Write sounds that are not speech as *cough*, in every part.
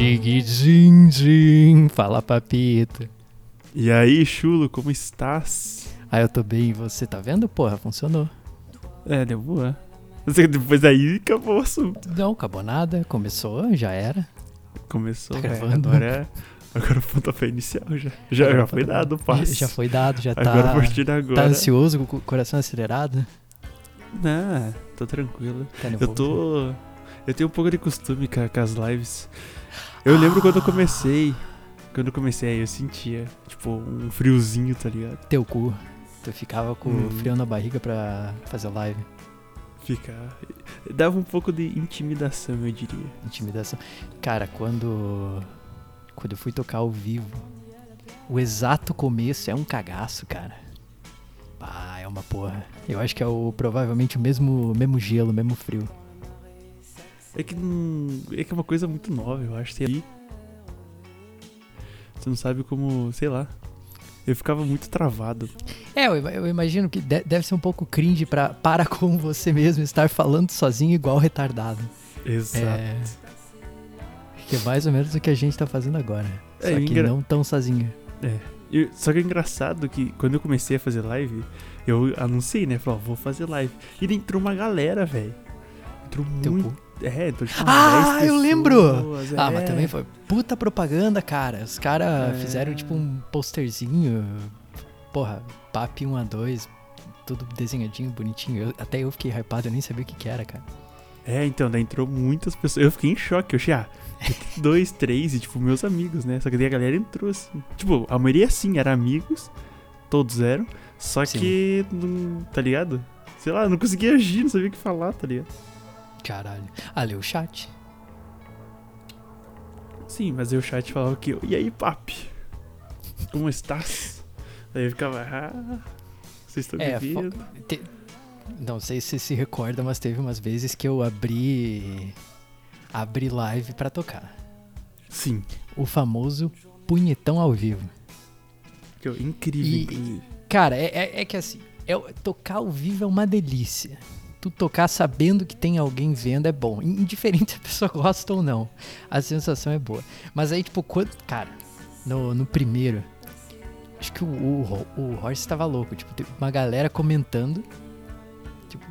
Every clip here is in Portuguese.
Dig, din, din. Fala, papito. E aí, chulo, como estás? Ah, eu tô bem, e você tá vendo? Porra, funcionou. É, deu boa. Você- Depois aí acabou o assunto. Não, acabou nada, começou, já era. Começou, Tá é, gravando? agora é. Agora o pontapé inicial já. Já, já foi dado o passo. Já foi dado, já Agora, tá. a partir de agora. Tá ansioso, com o coração acelerado? Não, tô tranquilo. Tá Eu tô. Eu tenho um pouco de costume com, com as lives. Eu lembro quando eu comecei. Quando eu comecei aí, eu sentia, tipo, um friozinho, tá ligado? Teu cu. Tu ficava com Hum. frio na barriga pra fazer live. Ficar. Dava um pouco de intimidação, eu diria. Intimidação. Cara, quando. Quando eu fui tocar ao vivo, o exato começo é um cagaço, cara. Ah, é uma porra. Eu acho que é o provavelmente o mesmo, mesmo gelo, mesmo frio. É que não. É que é uma coisa muito nova, eu acho. Lá. Você não sabe como. Sei lá. Eu ficava muito travado. É, eu, ima- eu imagino que de- deve ser um pouco cringe pra, para com você mesmo estar falando sozinho igual retardado. Exato. É. Que é mais ou menos o que a gente tá fazendo agora. É, Só que engra- não tão sozinho. E- só que é engraçado que quando eu comecei a fazer live, eu anunciei, né? Falei, ó, vou fazer live. E entrou uma galera, velho. Entrou Teu muito. cu. É, entrou tipo Ah, 10 eu lembro! pessoas, Ah, é. mas também foi puta propaganda, cara. Os caras É. fizeram tipo um posterzinho. Porra, PAP 1 a 2 tudo desenhadinho, bonitinho. Eu- até eu fiquei hypado, eu nem sabia o que que era, cara. É, então, daí entrou muitas pessoas. Eu fiquei em choque. Eu achei, ah, *laughs* dois, três, e tipo, meus amigos, né? Só que daí a galera entrou assim. Tipo, a maioria sim, era amigos. Todos eram. Só Sim. que, tá ligado? Sei lá, não conseguia agir, não sabia o que falar, tá ligado? Caralho. Ah, leu o chat. Sim, mas aí o chat falava que, e aí, papi? Como estás? Aí eu ficava, ah, vocês estão É, me fo- vendo? Te- Não sei se se recorda, mas teve umas vezes que eu abri. Abri live pra tocar. Sim, O famoso punhetão ao vivo. que eu- incrível, E- inclusive. Cara, é, é- é que assim, é, tocar ao vivo é uma delícia. Tu tocar sabendo que tem alguém vendo é bom. Indiferente *laughs* se a pessoa gosta ou não. A sensação é boa. Mas aí, tipo, quando. Cara, no, no primeiro. Acho que o, o, o tava louco. Tipo, teve uma galera comentando. Tipo,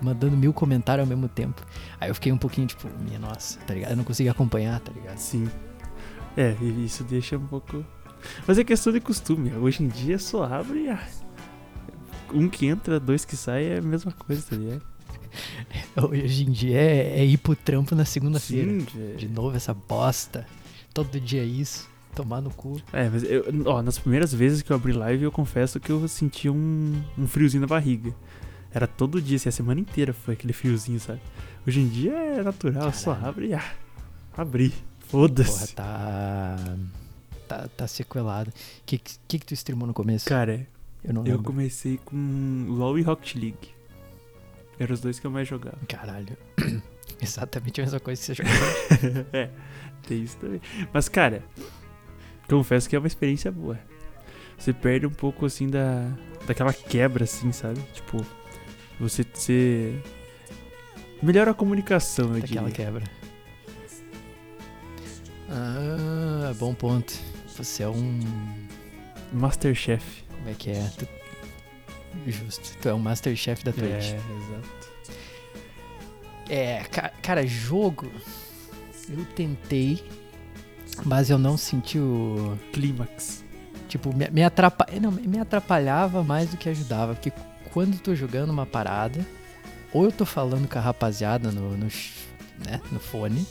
mandando mil comentários ao mesmo tempo. Aí eu fiquei um pouquinho, tipo, minha nossa, tá ligado? Eu não consegui acompanhar, tá ligado? Sim. É, isso deixa um pouco. Mas é questão de costume. Hoje em dia só abre e. um que entra, dois que sai é a mesma coisa, tá ligado? *laughs* Hoje em dia é, é ir pro trampo na segunda-feira. De velho. novo essa bosta. Todo dia é isso. Tomar no cu. É, mas eu, ó, nas primeiras vezes que eu abri live, eu confesso que eu senti um, um friozinho na barriga. Era todo dia, assim, a semana inteira foi aquele friozinho, sabe? Hoje em dia é natural, só Caralho. abre e. Ah, abri. Porra, Foda-se. tá. Tá, tá sequelado. O que, que que tu streamou no começo? Cara, eu não eu lembro. comecei com LoL e Rocket League. Eram os dois que eu mais jogava. Caralho. *coughs* Exatamente a mesma coisa que você jogou. *laughs* é, tem isso também. Mas, cara, confesso que é uma experiência boa. Você perde um pouco, assim, da daquela quebra, assim, sabe? Tipo, você... você melhora a comunicação, eu Daquela diria. quebra. Ah, bom ponto. Você é um. Masterchef. Como é que é? Tu- Justo. Tu é um Masterchef da Twitch. É, exato. É, ca- cara, jogo. Eu tentei, mas eu não senti o. Clímax. Tipo, me, me, atrapa... não, me atrapalhava mais do que ajudava. Porque quando eu tô jogando uma parada, ou eu tô falando com a rapaziada no, no, né, no fone.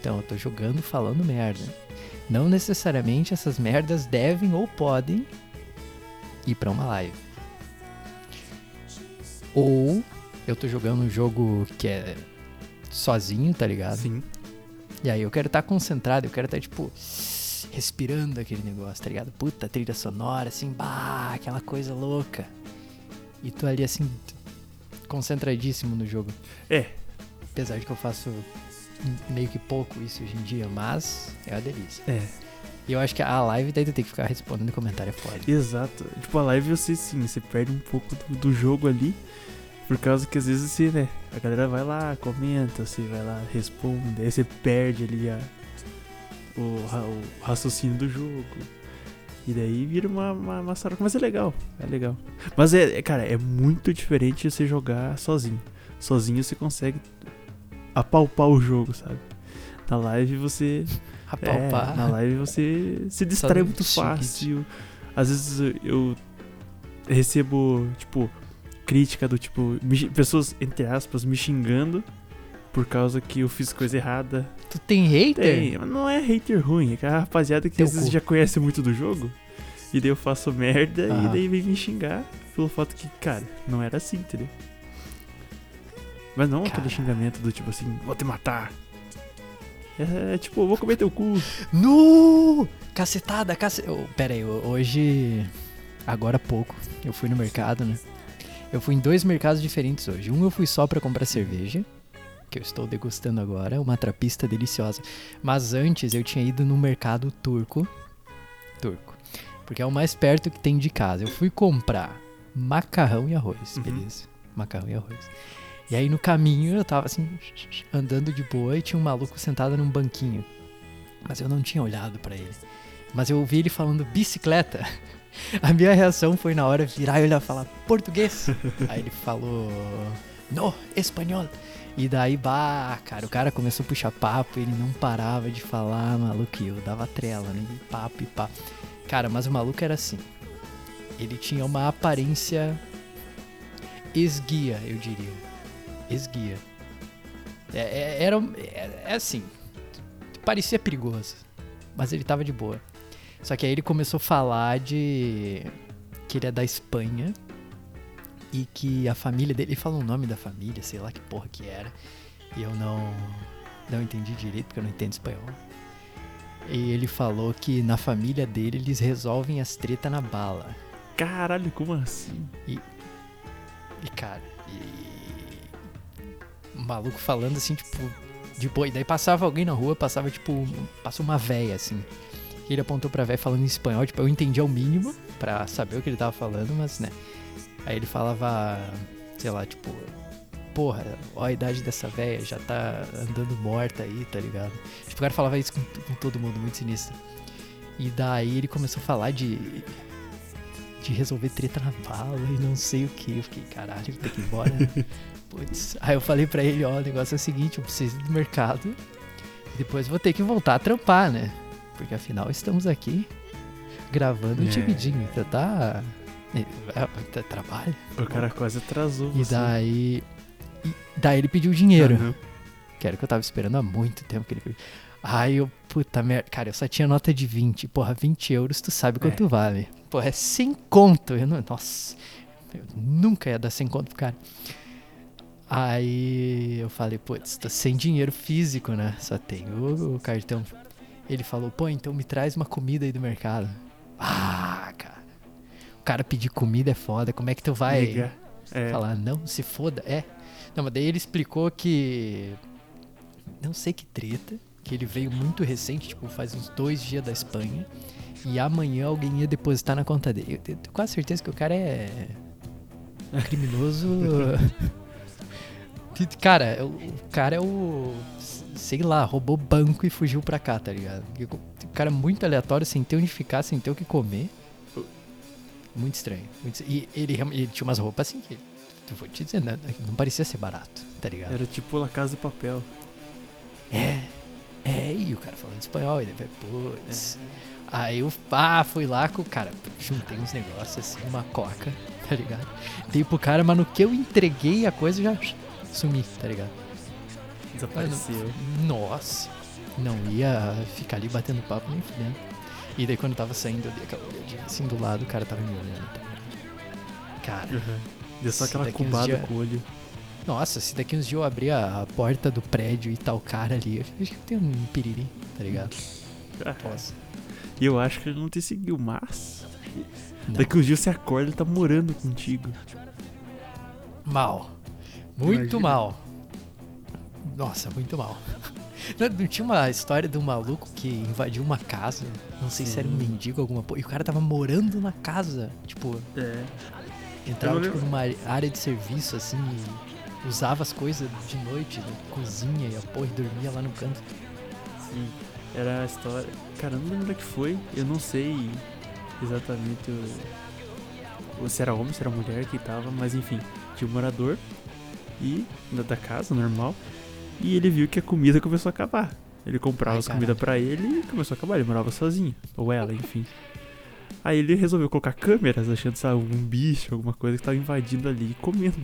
Então eu tô jogando falando merda. Não necessariamente essas merdas devem ou podem ir pra uma live. Ou eu tô jogando um jogo que é sozinho, tá ligado? Sim. E aí eu quero estar concentrado, eu quero estar, tipo, respirando aquele negócio, tá ligado? Puta, trilha sonora, assim, bah, aquela coisa louca. E tu ali, assim, concentradíssimo no jogo. É. Apesar de que eu faço meio que pouco isso hoje em dia, mas é uma delícia. É. E eu acho que a live daí tu tem que ficar respondendo comentário é foda. Exato. Tipo, a live você sim, você perde um pouco do, do jogo ali. Por causa que às vezes você, né? A galera vai lá, comenta, você vai lá, responde, aí você perde ali a, o, o raciocínio do jogo. E daí vira uma, uma, uma saroca, mas é legal, é legal. Mas é, é, cara, é muito diferente você jogar sozinho. Sozinho você consegue apalpar o jogo, sabe? Na live você. Apalpar. É, na live você se distrai muito fácil. Às vezes eu recebo, tipo, crítica do tipo, pessoas, entre aspas, me xingando por causa que eu fiz coisa errada. Tu tem hater? Tem, mas não é hater ruim, é que a rapaziada que Teu às vezes cu. já conhece muito do jogo. E daí eu faço merda e Aham. daí vem me xingar pelo fato que, cara, não era assim, entendeu? Mas não aquele Cara. xingamento do tipo assim, vou te matar. É, tipo, vou comer teu cu. No! Cacetada, cacetada. pera aí, ho- hoje. Agora há pouco. Eu fui no mercado, né? Eu fui em dois mercados diferentes hoje. Um eu fui só pra comprar cerveja. Que eu estou degustando agora. Uma trapista deliciosa. Mas antes eu tinha ido no mercado turco. Turco. Porque é o mais perto que tem de casa. Eu fui comprar macarrão e arroz. Uhum. Beleza. Macarrão e arroz. E aí no caminho eu tava assim, andando de boa e tinha um maluco sentado num banquinho. Mas eu não tinha olhado pra ele. Mas eu ouvi ele falando bicicleta. *laughs* A minha reação foi na hora virar e olhar e falar português. *laughs* aí ele falou no, espanhol. E daí, bah, cara, o cara começou a puxar papo, ele não parava de falar, maluco, eu dava trela, né? E papo e papo. Cara, mas o maluco era assim. Ele tinha uma aparência esguia, eu diria. Esguia. É, é- era é, é assim. Parecia perigoso. Mas ele tava de boa. Só que aí ele começou a falar de. que ele é da Espanha. E que a família dele. Ele falou o nome da família, sei lá que porra que era. E eu não. Não entendi direito, porque eu não entendo espanhol. E ele falou que na família dele eles resolvem as tretas na bala. Caralho, como assim? E cara, e. Maluco falando assim, tipo, de boa. E daí passava alguém na rua, passava, tipo, passou uma véia, assim. E ele apontou pra véia falando em espanhol, tipo, eu entendi ao mínimo pra saber o que ele tava falando, mas, né. Aí ele falava, sei lá, tipo, porra, ó a idade dessa véia, já tá andando morta aí, tá ligado? Tipo, o cara falava isso com, com todo mundo, muito sinistro. E daí ele começou a falar de de resolver treta na bala e não sei o que. Eu fiquei, caralho, ter que ir embora. né? *laughs* Putz. Aí eu falei pra ele, ó, o negócio é o seguinte, eu preciso ir no mercado. E depois vou ter que voltar a trampar, né? Porque afinal estamos aqui gravando um É. timidinho. Então tá. é, é, tá- Trabalho. O cara quase atrasou E você. daí. E daí ele pediu dinheiro. Aham. Que era o que eu tava esperando há muito tempo que ele pediu. Aí eu, puta merda, cara, eu só tinha nota de 20. Porra, 20 euros, tu sabe quanto vale. Porra, é 100 conto. Eu não, nossa, eu nunca ia dar 100 conto pro cara. Aí eu falei, putz, tô sem dinheiro físico, né? Só tenho o, cartão. Ele falou, pô, então me traz uma comida aí do mercado. Ah, cara. O cara pedir comida é foda. Como é que tu vai Liga. É. falar, não, se foda? É. Não, mas daí ele explicou que. Não sei que treta. Que ele veio muito recente, tipo, faz uns dois dias da Espanha. E amanhã alguém ia depositar na conta dele. Eu tenho quase certeza que o cara é. criminoso. *laughs* Cara, o cara é o. Sei lá, roubou banco e fugiu pra cá, tá ligado? O cara é muito aleatório, sem ter onde ficar, sem ter o que comer. Muito estranho. muito. E ele, ele tinha umas roupas assim que. Eu vou te dizer, né, não parecia ser barato, tá ligado? Era tipo La Casa de Papel. É, é, e o cara falando espanhol, e daí, putz. Aí eu ah, fui lá com o cara, juntei uns negócios assim, uma coca, tá ligado? Dei pro cara, mas no que eu entreguei a coisa já sumi, tá ligado? Desapareceu. Nossa, não ia ficar ali batendo papo nem fudendo. E daí quando eu tava saindo, eu dei aquela olhadinha assim do lado, o cara tava me olhando. tá? Cara, Uhum. Deu só aquela cubada dia- com o olho. nossa, se daqui uns dias eu abrir a, porta do prédio e tá o cara ali, acho que tem um piriri, tá ligado? Posso. E eu acho que ele não te seguiu, mas. Não. Daqui uns dias você acorda ele tá morando contigo. Mal. Muito Imagina. mal. Nossa, muito mal. Não, *laughs* não tinha uma história de um maluco que invadiu uma casa, não sei se era um Sim. mendigo alguma porra, e o cara tava morando na casa, tipo, É. entrava tipo, numa área de serviço assim, e usava as coisas de noite, né, cozinha e a porra, e dormia lá no canto. Sim. Era a história. Cara, eu não lembro onde é que foi. Eu não sei exatamente o, se era homem, se era mulher que tava, mas enfim, tinha um morador e da, da casa, normal. E ele viu que a comida começou a acabar. Ele comprava Ai, as comidas pra ele e começou a acabar. Ele morava sozinho. Ou ela, enfim. Aí ele resolveu colocar câmeras, achando, sabe, um bicho, alguma coisa que tava invadindo ali e comendo.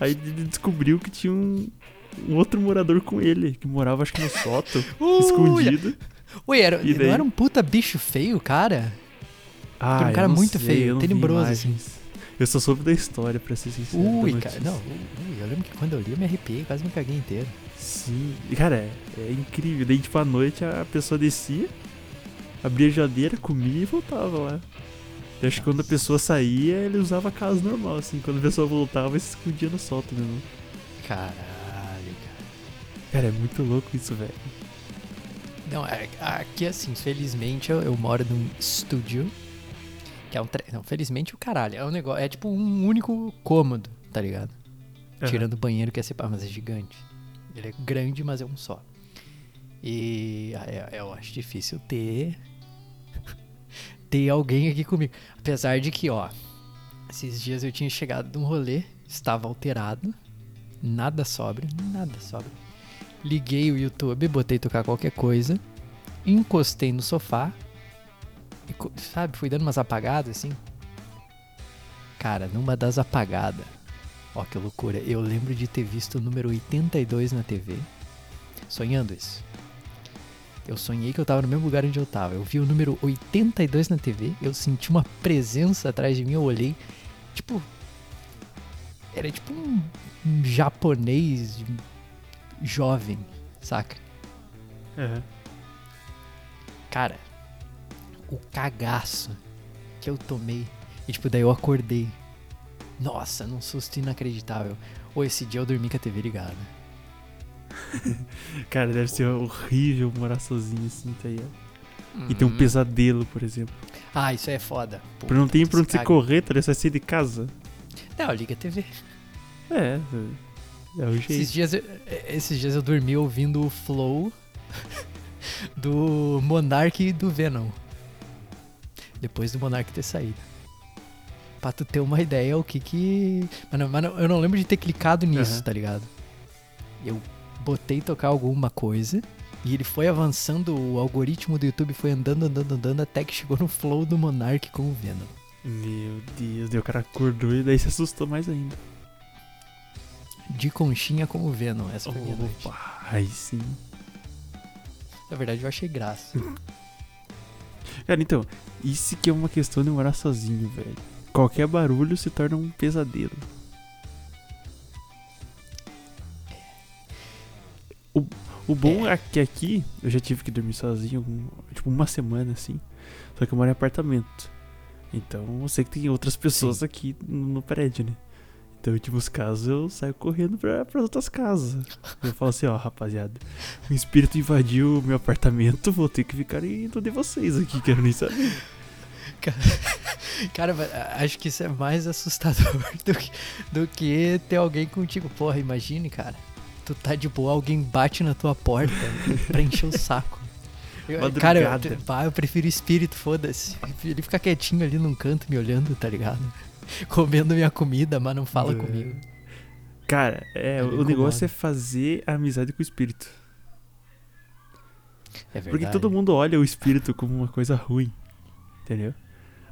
Aí ele descobriu que tinha um, um outro morador com ele, que morava acho que no sótão, escondido. Ui, era, não era um puta bicho feio, cara? Ah, Era um cara muito sei, feio, tenebroso, assim. Eu só soube da história, pra ser sincero. Ui, cara, não, ui, eu lembro que quando eu li eu me arrepiei, quase me caguei inteiro. Sim, cara, é, é incrível. Daí, tipo, à noite a pessoa descia, abria a geladeira, comia e voltava lá. Eu acho que quando a pessoa saía, ele usava a casa normal, assim. Quando a pessoa voltava, ele se escondia no sótão, né? Caralho, cara. Cara, é muito louco isso, velho. Não, é- aqui assim, felizmente eu, eu moro num estúdio. Que é um. tre- Não, felizmente o caralho. É um negócio. É tipo um único cômodo, tá ligado? Tirando o banheiro que é separado, mas é gigante. Ele é grande, mas é um só. E ah, é- eu acho difícil ter. *laughs* ter alguém aqui comigo. Apesar de que, ó. Esses dias eu tinha chegado de um rolê, estava alterado. Nada sóbrio, nada sóbrio. Liguei o YouTube, botei tocar qualquer coisa. Encostei no sofá. E, sabe, fui dando umas apagadas assim. Cara, numa das apagadas. Ó, que loucura. Eu lembro de ter visto o número 82 na TV. Sonhando isso. Eu sonhei que eu tava no mesmo lugar onde eu tava. Eu vi o número 82 na TV. Eu senti uma presença atrás de mim. Eu olhei. Tipo. Era tipo um, um japonês de- jovem, saca? Aham. Cara, o cagaço que eu tomei. E tipo, daí eu acordei. Nossa, num susto inacreditável. Ou esse dia eu dormi com a TV ligada. *laughs* Cara, deve ser horrível morar sozinho assim, tá ligado? E ter um Uhum. pesadelo, por exemplo. Ah, isso é foda. Não Puta, ter tu pra onde se você correr, tá ligado? Você vai sair de casa. Não, liga a TV. É, é o jeito. Esses dias, eu, esses dias eu dormi ouvindo o flow *laughs* do Monark e do Venom. Depois do Monark ter saído. Pra tu ter uma ideia o que que. Mano, mano, eu não lembro de ter clicado nisso, Aham. tá ligado? Eu botei tocar alguma coisa e ele foi avançando, o algoritmo do YouTube foi andando, andando, andando até que chegou no flow do Monark com o Venom. Meu Deus, o cara acordou e daí se assustou mais ainda. De conchinha com o Venom, essa foi minha noite. Aí sim. Na verdade, eu achei graça. *laughs* Cara, então, isso que é uma questão de morar sozinho, velho. Qualquer barulho se torna um pesadelo. O, o bom é que aqui eu já tive que dormir sozinho, tipo uma semana assim. Só que eu moro em apartamento. Então eu sei que tem outras pessoas aqui no, no prédio, né? Então, em últimos casos, eu saio correndo pra, pras outras casas. Eu falo assim, ó, rapaziada, o espírito invadiu o meu apartamento, vou ter que ficar indo de vocês aqui, quero nem saber. *laughs* Cara, mas, a- acho que isso é mais assustador *laughs* do que, do que ter alguém contigo. Porra, imagine, cara. Tu tá de boa, alguém bate na tua porta *laughs* pra encher o saco. Eu- cara, eu, pá, eu prefiro espírito, foda-se. Ele fica quietinho ali num canto me olhando, tá ligado? *laughs* Comendo minha comida, mas não fala É. comigo. Cara, é, Ele o negócio incomoda. é fazer amizade com o espírito. É verdade. Porque todo mundo olha o espírito como uma coisa ruim. Entendeu?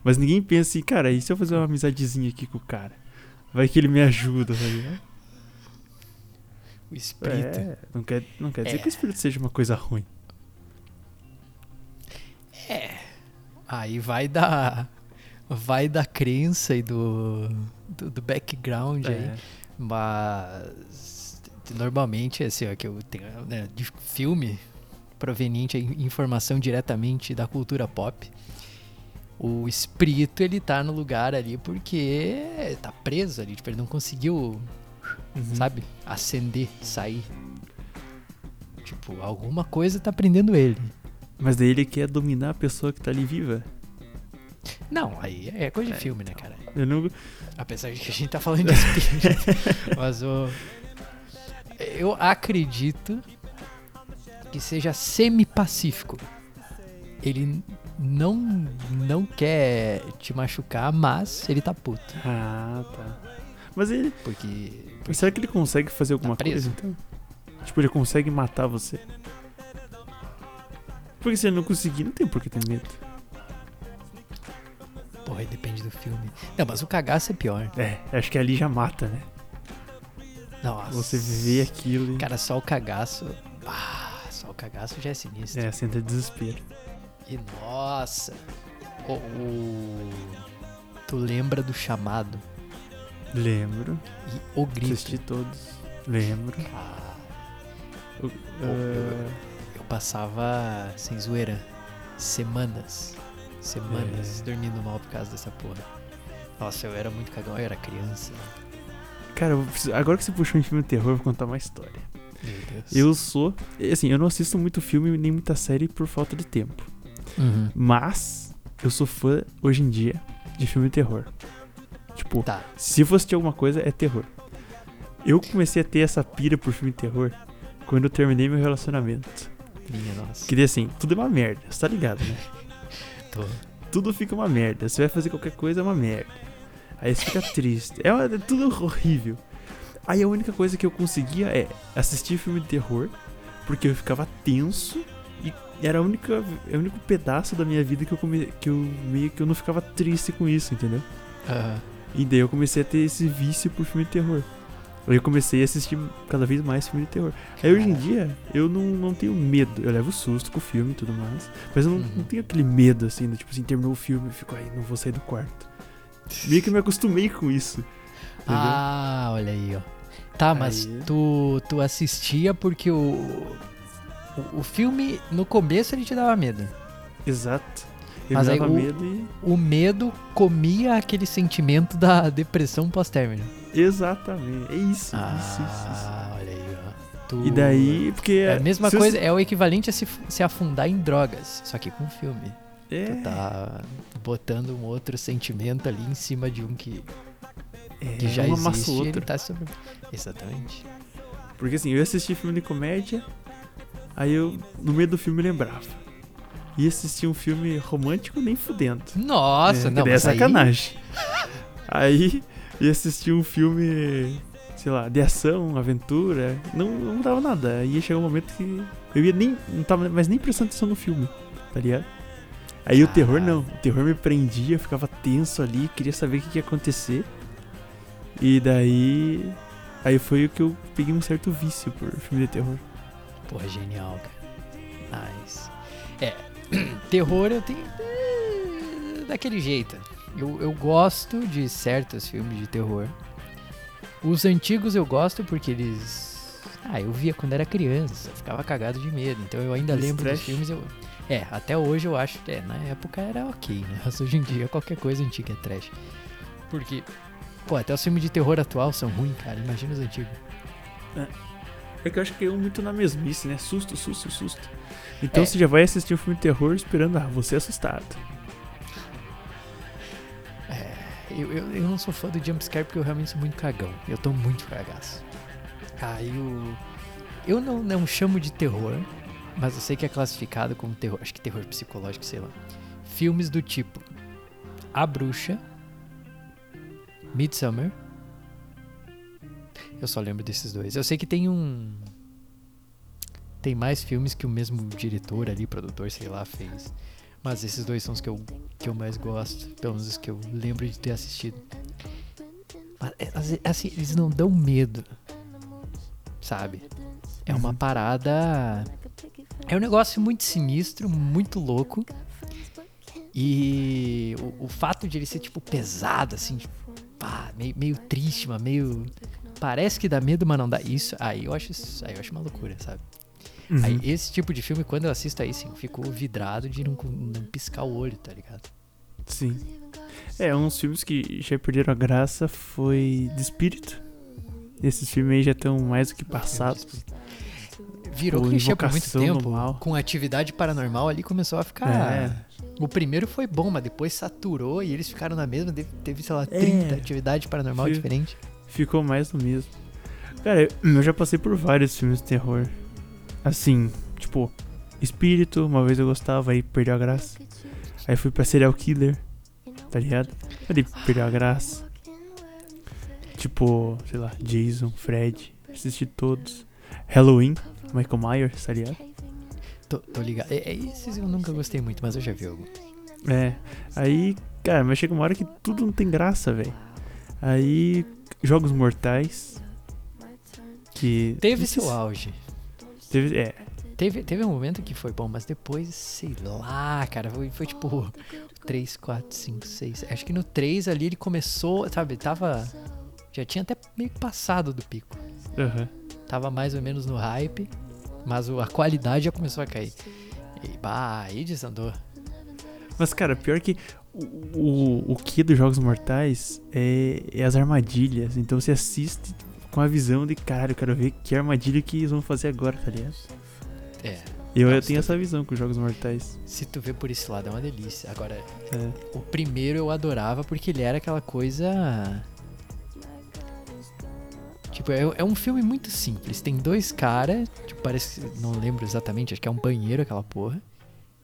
Mas ninguém pensa assim, cara, e se eu fazer uma amizadezinha aqui com o cara? Vai que ele me ajuda, tá ligado? O espírito. É, não quer, não quer dizer É. que o espírito seja uma coisa ruim. Aí vai da. Vai da crença e do. do, do background aí. É. Mas normalmente assim, ó, que eu tenho né, de filme proveniente de informação diretamente da cultura pop. O espírito ele tá no lugar ali porque tá preso ali, tipo, ele não conseguiu, Uhum. sabe, ascender, sair. Tipo, alguma coisa tá prendendo ele. Mas daí ele quer dominar a pessoa que tá ali viva. Não, aí é coisa de É, filme, né, cara? Eu não. Apesar de que a gente tá falando de espírito. *laughs* mas o. Eu acredito que seja semi-pacífico. Ele não não quer te machucar, mas ele tá puto. Ah, tá. Mas ele. Porque. Mas será que ele consegue fazer alguma Tá coisa então? Tipo, ele consegue matar você? Porque se ele não conseguir, não tem por que ter medo. Porra, depende do filme. Não, mas o cagaço é pior. É, acho que ali já mata, né? Nossa. Você vê aquilo e. Cara, só o cagaço. Ah, só o cagaço já é sinistro. É, senta desespero. E nossa. O, o- Tu lembra do chamado Lembro. e o grito. Assisti todos. Lembro. Cara, O- eu- ah, eu passava, sem zoeira, semanas, semanas É. dormindo mal por causa dessa porra. Nossa, eu era muito cagão, eu era criança. Cara, preciso- agora que você puxou em filme de terror, eu vou contar uma história. Meu Deus. Eu sou. Assim, eu não assisto muito filme nem muita série por falta de tempo. Uhum. Mas eu sou fã, hoje em dia, de filme de terror. Tipo, Tá. se for assistir alguma coisa, é terror. Eu comecei a ter essa pira por filme de terror quando eu terminei meu relacionamento. Minha nossa. Queria assim, tudo é uma merda, você tá ligado, né? *laughs* Tudo fica uma merda. Você vai fazer qualquer coisa, é uma merda. Aí você fica triste. É, uma- é tudo horrível. Aí a única coisa que eu conseguia é assistir filme de terror, porque eu ficava tenso e era a única, é o único pedaço da minha vida que eu, come, que eu meio que eu não ficava triste com isso, entendeu? Aham. E daí eu comecei a ter esse vício por filme de terror. Aí eu comecei a assistir cada vez mais filme de terror. Aí hoje em dia eu não, não tenho medo. Eu levo susto com o filme e tudo mais. Mas eu não, Uhum. não tenho aquele medo assim, do, tipo assim, terminou o filme e fico aí, não vou sair do quarto. Meio que me acostumei com isso. Entendeu? Ah, olha aí, ó. Tá, mas Aí. tu, tu assistia porque o, o. O filme, no começo, ele te dava medo. Exato. Mas aí o- medo e. O medo comia aquele sentimento da depressão pós-término. Exatamente. É isso, isso, isso, isso. Ah, olha aí, ó. Tu- E daí, porque. É a mesma eu- coisa, é o equivalente a se, se afundar em drogas, só que com filme. É, Tu tá botando um outro sentimento ali em cima de um que, é, que já existe. ele outra. tá sobre... Exatamente. Porque assim, eu ia assistir filme de comédia, aí eu, no meio do filme, lembrava. Ia assistir um filme romântico nem fudendo. Nossa, é, não, é mas aí- sacanagem. Aí... ia assistir um filme, sei lá, de ação, aventura. Não, não mudava nada. Aí ia chegar um momento que eu ia nem. Não tava mais nem prestando atenção no filme, tá ligado? Aí o terror não. O terror me prendia, eu ficava tenso ali, queria saber o que, que ia acontecer. E daí. Aí foi o que eu peguei um certo vício por filme de terror. Porra, genial, cara. Nice. É, *clears throat* terror eu tenho. eh, Daquele jeito. Eu, eu gosto de certos filmes de terror. Os antigos eu gosto porque eles. Ah, eu via quando era criança, ficava cagado de medo. Então eu ainda lembro dos filmes. Eu... É, até hoje eu acho. É, na época era ok, né? *laughs* Mas hoje em dia qualquer coisa antiga é trash. Porque. Pô, até os filmes de terror atual são ruins, cara. Imagina os antigos. É que eu acho que caiu muito na mesmice, né? Susto, susto, susto. Então É. você já vai assistir um filme de terror esperando, ah, você é assustado. Eu, eu, eu não sou fã do jumpscare porque eu realmente sou muito cagão. Eu tô muito cagaço. Aí o. Eu não, não chamo de terror, mas eu sei que é classificado como terror. Acho que terror psicológico, sei lá. Filmes do tipo A Bruxa, Midsummer. Eu só lembro desses dois. Eu sei que tem um. Tem mais filmes que o mesmo diretor ali, produtor, sei lá, fez. Mas esses dois são os que eu, que eu mais gosto. Pelo menos os que eu lembro de ter assistido. Mas, é, assim, eles não dão medo. Sabe? É uma Uhum. parada. É um negócio muito sinistro, muito louco. E o, o fato de ele ser, tipo, pesado, assim, tipo, pá, meio, meio triste, mas meio. Parece que dá medo, mas não dá. Isso, aí eu acho, isso- aí eu acho uma loucura, sabe? Uhum. Aí, esse tipo de filme, quando eu assisto aí, sim, eu fico vidrado de não, não piscar o olho, tá ligado? Sim. É, uns filmes que já perderam a graça foi de espírito. Esses filmes aí já estão mais do que passados. Virou Ou clichê por muito tempo. Mal. Com atividade paranormal ali começou a ficar. É. O primeiro foi bom, mas depois saturou e eles ficaram na mesma. Teve, sei lá, É. 30 atividade paranormal Fi- diferente. Ficou mais no mesmo. Cara, eu já passei por vários filmes de terror. Assim, tipo, espírito, uma vez eu gostava, aí perdeu a graça. Aí fui pra serial killer, tá ligado? Ali perdeu a graça. Tipo, sei lá, Jason, Fred, assisti todos. Halloween, Michael Myers, tá ligado? Tô, tô ligado. É, é, esses eu nunca gostei muito, mas eu já vi algum. É, aí, cara, mas chega uma hora que tudo não tem graça, velho. Aí, Jogos Mortais. Que. Teve seu se- auge. Teve, é, Teve, teve um momento que foi bom, mas depois, sei lá, cara, foi, foi tipo 3, 4, 5, 6. Acho que no 3 ali ele começou, sabe, tava. Já tinha até meio passado do pico. aham. Tava mais ou menos no hype, mas a qualidade já começou a cair. E bah, aí desandou. Mas, cara, pior que o, o, que dos Jogos Mortais é, é as armadilhas. Então você assiste com a visão de, caralho, eu quero ver que armadilha que eles vão fazer agora, tá ligado? É, Eu, eu tenho essa visão com os Jogos Mortais. se tu vê por esse lado é uma delícia. Agora, É. o primeiro eu adorava porque ele era aquela coisa. Tipo, é, é um filme muito simples. Tem dois caras, tipo, parece. Não lembro exatamente, acho que é um banheiro aquela porra.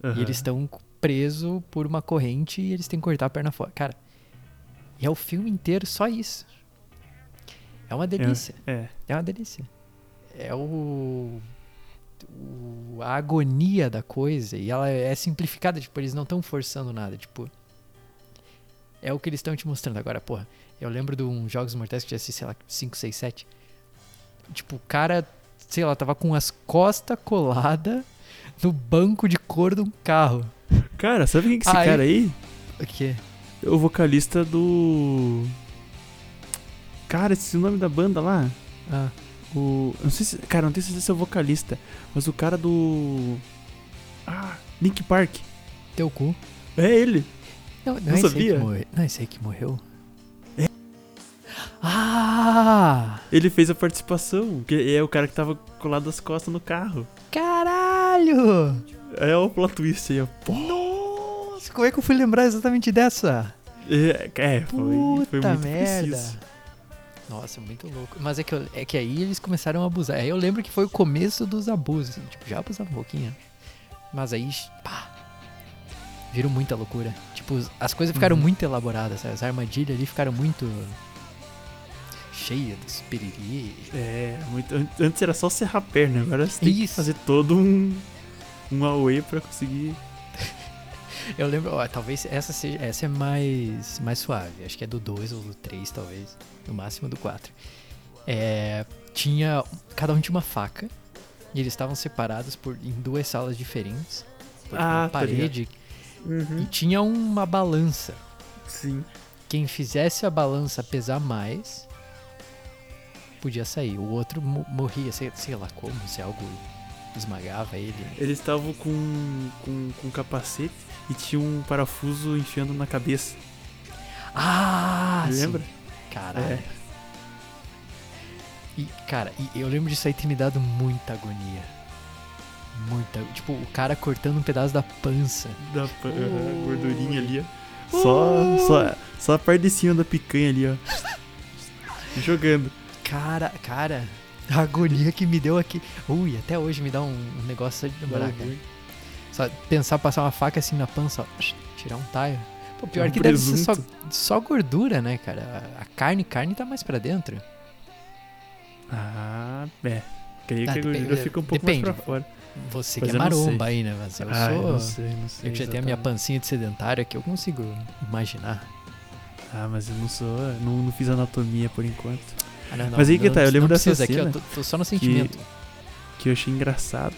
E aham. eles estão presos por uma corrente e eles têm que cortar a perna fora. Cara, e é o filme inteiro só isso. É uma delícia. É. É uma delícia. É o, o- a agonia da coisa e ela é simplificada, tipo, eles não estão forçando nada, tipo. É o que eles estão te mostrando agora, porra. Eu lembro de uns Jogos Mortais que já assisti, sei lá, 5, 6, 7. Tipo, o cara, sei lá, tava com as costas coladas no banco de cor de um carro. Cara, sabe quem que é esse Aí- cara aí? O quê? É o vocalista do. Cara, esse é o nome da banda lá. Ah, O. eu Não sei se. Cara, não tenho certeza se é o vocalista. Mas o cara do. Ah, Link Park. teu cu. É ele. Não, não, Não é esse aí sabia? que morreu. Não é esse aí que morreu? Ah! Ele fez a participação. Que é o cara que tava colado as costas no carro. Caralho! É o plot twist aí, ó. Nossa, como é que eu fui lembrar exatamente dessa? É, é, foi, foi Puta muito merda. preciso. Nossa, muito louco. Mas é que, eu- é que aí eles começaram a abusar. Aí eu lembro que foi o começo dos abusos. assim, Tipo, já abusavam um pouquinho. Mas aí, pá. Viram muita loucura. Tipo, as coisas ficaram Uhum. muito elaboradas. sabe? As armadilhas ali ficaram muito. cheias dos piriri. É, muito, an- antes era só serrar a perna, agora você tem que Isso. fazer todo um, um away pra conseguir. Eu lembro, ó, talvez essa seja, essa é mais, mais suave. Acho que é do 2 ou do 3, talvez. No máximo do 4. É, tinha. Cada um tinha uma faca. E eles estavam separados por, em duas salas diferentes. Por Ah, uma parede. E tinha uma balança. Sim. Quem fizesse a balança pesar mais. Podia sair. O outro mo- morria, sei, sei lá como, se algo esmagava ele. Eles estavam com, com, com capacete e tinha um parafuso enfiando na cabeça. Ah! lembra? Caralho. É. E, cara, e eu lembro disso aí ter me dado muita agonia. Muita. Tipo, o cara cortando um pedaço da pança. Da pa- Oh. gordurinha ali, ó. Só, só, só a parte de cima da picanha ali, ó. *laughs* Jogando. Cara, cara, a agonia que me deu aqui. Ui, até hoje me dá um, um negócio de lembrar, cara. Só pensar passar uma faca assim na pança, ó. Tirar um taio. Pô, pior Um que deve ser só, presunto. só gordura, né, cara? A a carne, carne tá mais pra dentro. Ah, é. Creio Ah, que a gordura fica um pouco depende. mais pra fora. Você que é eu maromba aí, né? Mas eu ah, eu sou. não sei, não sei. Eu que já tenho a minha pancinha de sedentário aqui, eu consigo imaginar. Ah, mas eu não sou. Não, não fiz anatomia por enquanto. Ah, não, Mas aí que tá, eu lembro dessa precisa aqui, cena ó, tô, tô só no sentimento. Que eu achei engraçado.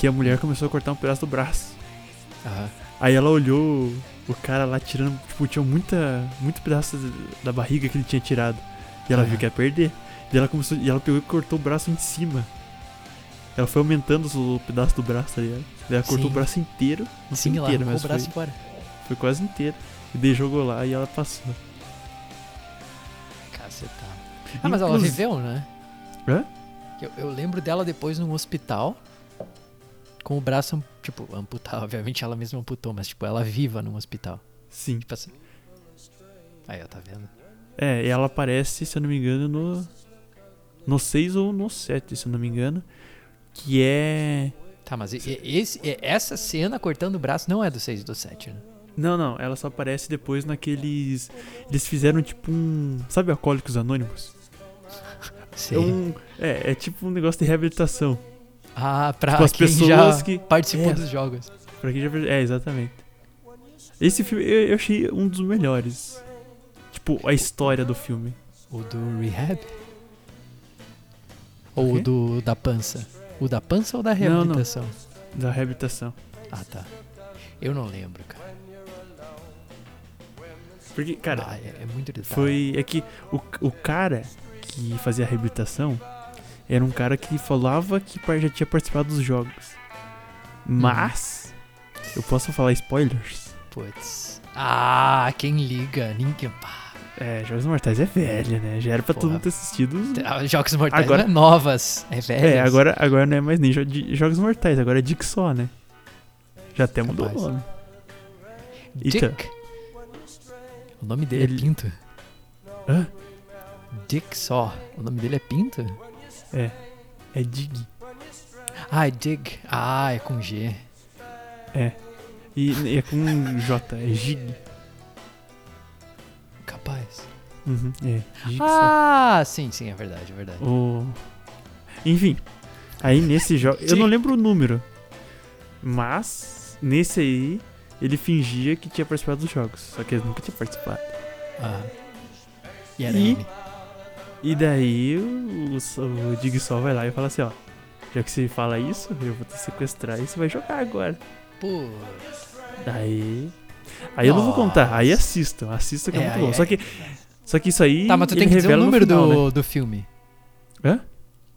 Que a mulher começou a cortar um pedaço do braço. Aham. Aí ela olhou o cara lá tirando. Tipo, tinha muita, muito pedaço da barriga que ele tinha tirado. E ela Aham. viu que ia perder. E ela começou. E ela pegou e cortou o braço em cima. Ela foi aumentando o pedaço do braço, tá ligado? Daí ela cortou Sim. o braço inteiro. Não Sim, foi lá, inteiro, arrancou mas o braço foi, fora. foi quase inteiro. E daí jogou lá e ela passou. Cacetado. Ah, mas ela Inclusive- viveu, né? Hã? Eu, eu lembro dela depois num hospital. Com o braço, tipo, amputado. *laughs* Obviamente ela mesma amputou, mas, tipo, ela viva num hospital. Sim. Tipo assim. Aí, ó, tá vendo? É, e ela aparece, se eu não me engano, no. No 6 ou no 7, se eu não me engano. Que é. Tá, mas esse, essa cena cortando o braço não é do 6 e do 7, né? Não, não, ela só aparece depois naqueles. Eles fizeram tipo um. Sabe Alcoólicos Anônimos? *laughs* Sei. É um. É, é tipo um negócio de reabilitação. Ah, pra Tipo, as quem pessoas já que- participou É. dos jogos. Pra quem já É, exatamente. Esse filme eu, eu achei um dos melhores. Tipo, a história do filme. O do Rehab? Ou O do da pança? O da pança ou da Não, não. reabilitação? Da reabilitação. Ah, tá. Eu não lembro, cara. Porque, cara, Ah, é, é muito detalhe. foi. É que o, o cara que fazia a reabilitação era um cara que falava que já tinha participado dos jogos. Mas. Eu posso falar spoilers? Putz. Ah, quem liga? Ninguém. Pá. É, Jogos Mortais é velho, né? Já era pra todo Porra. mundo ter assistido. Ah, Jogos Mortais Agora- não é novas. É velho. É, agora, agora não é mais nem jo- Jogos Mortais, agora é Dick só, né? Já até mudou o Capaz. nome. Dick. Eita. O nome dele Ele- é Pinto. Hã? Dick só. O nome dele é Pinto? É. É Dig. Ah, é Dig. Ah, é com G. E, e é com J, é Gig. Capaz. Uhum, é. Só. Ah, sim, sim, é verdade, é verdade. O... Enfim, aí nesse jogo. Eu não lembro o número. Mas, nesse aí, ele fingia que tinha participado dos jogos. Só que ele nunca tinha participado. Ah. E era E- ele. E daí o, o, o Dig Sol vai lá e fala assim: ó. Já que você fala isso, eu vou te sequestrar e você vai jogar agora. Pô. Daí. Aí eu não vou contar, aí Nossa. assistam, assistam que é, É, muito bom. é- Só que. Só que isso aí. Tá, mas tu tem que dizer o número final, do, né? do filme. Hã?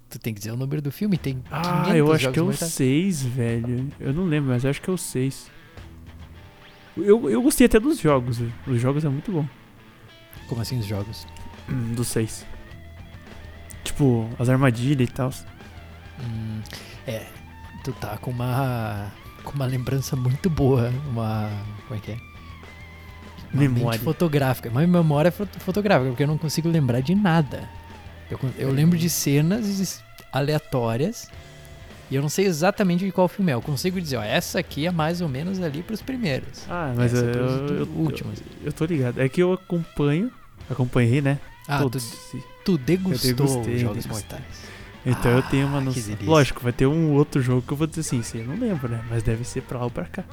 Tu tem que dizer o número do filme, tem Ah, 500 eu acho que é o mortais. 6, velho. Eu não lembro, mas eu acho que é o 6. Eu, eu gostei até dos jogos, velho. Os jogos é muito bom. Como assim os jogos? Hum, Do 6. Tipo, as armadilhas e tal. Hum, é, tu tá com uma com uma lembrança muito boa, uma como é que é? Uma Memória. fotográfica, uma memória foto- fotográfica, porque eu não consigo lembrar de nada. Eu, eu lembro de cenas aleatórias e eu não sei exatamente de qual filme é. Eu consigo dizer, ó, essa aqui é mais ou menos ali pros primeiros. Ah, mas Essa eu, é pros eu, eu, últimos. eu tô ligado. É que eu acompanho. Acompanhei, né? Ah, todos. tu degustou degustei, os Jogos. Mortais. Então eu Ah, tenho uma que noção. Lógico, vai ter um outro jogo que eu vou dizer assim, eu não lembro, né? Mas deve ser pra lá ou pra cá.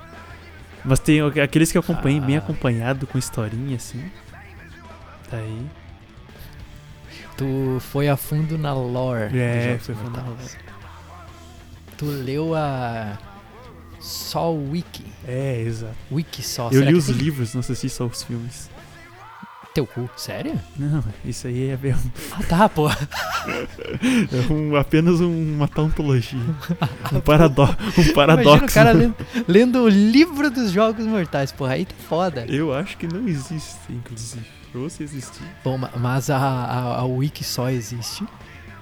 Mas tem aqueles que eu acompanhei bem Ah. acompanhado, com historinha assim. Daí. Tu foi a fundo na lore. É, foi fundo na Mortais. Tu leu a só o wiki, É, exato. wiki só. eu Será li os tem livros, não assisti só os filmes. Teu cu, sério? Não, isso aí é, bem- Ah tá, pô. é um- apenas um- uma tautologia. Um, *laughs* paradó um paradoxo. Imagina o cara lendo, lendo o livro dos Jogos Mortais, porra, aí tá foda. Eu acho que não existe, inclusive. Ou se existir. Bom, ma- mas a, a, a wiki só existe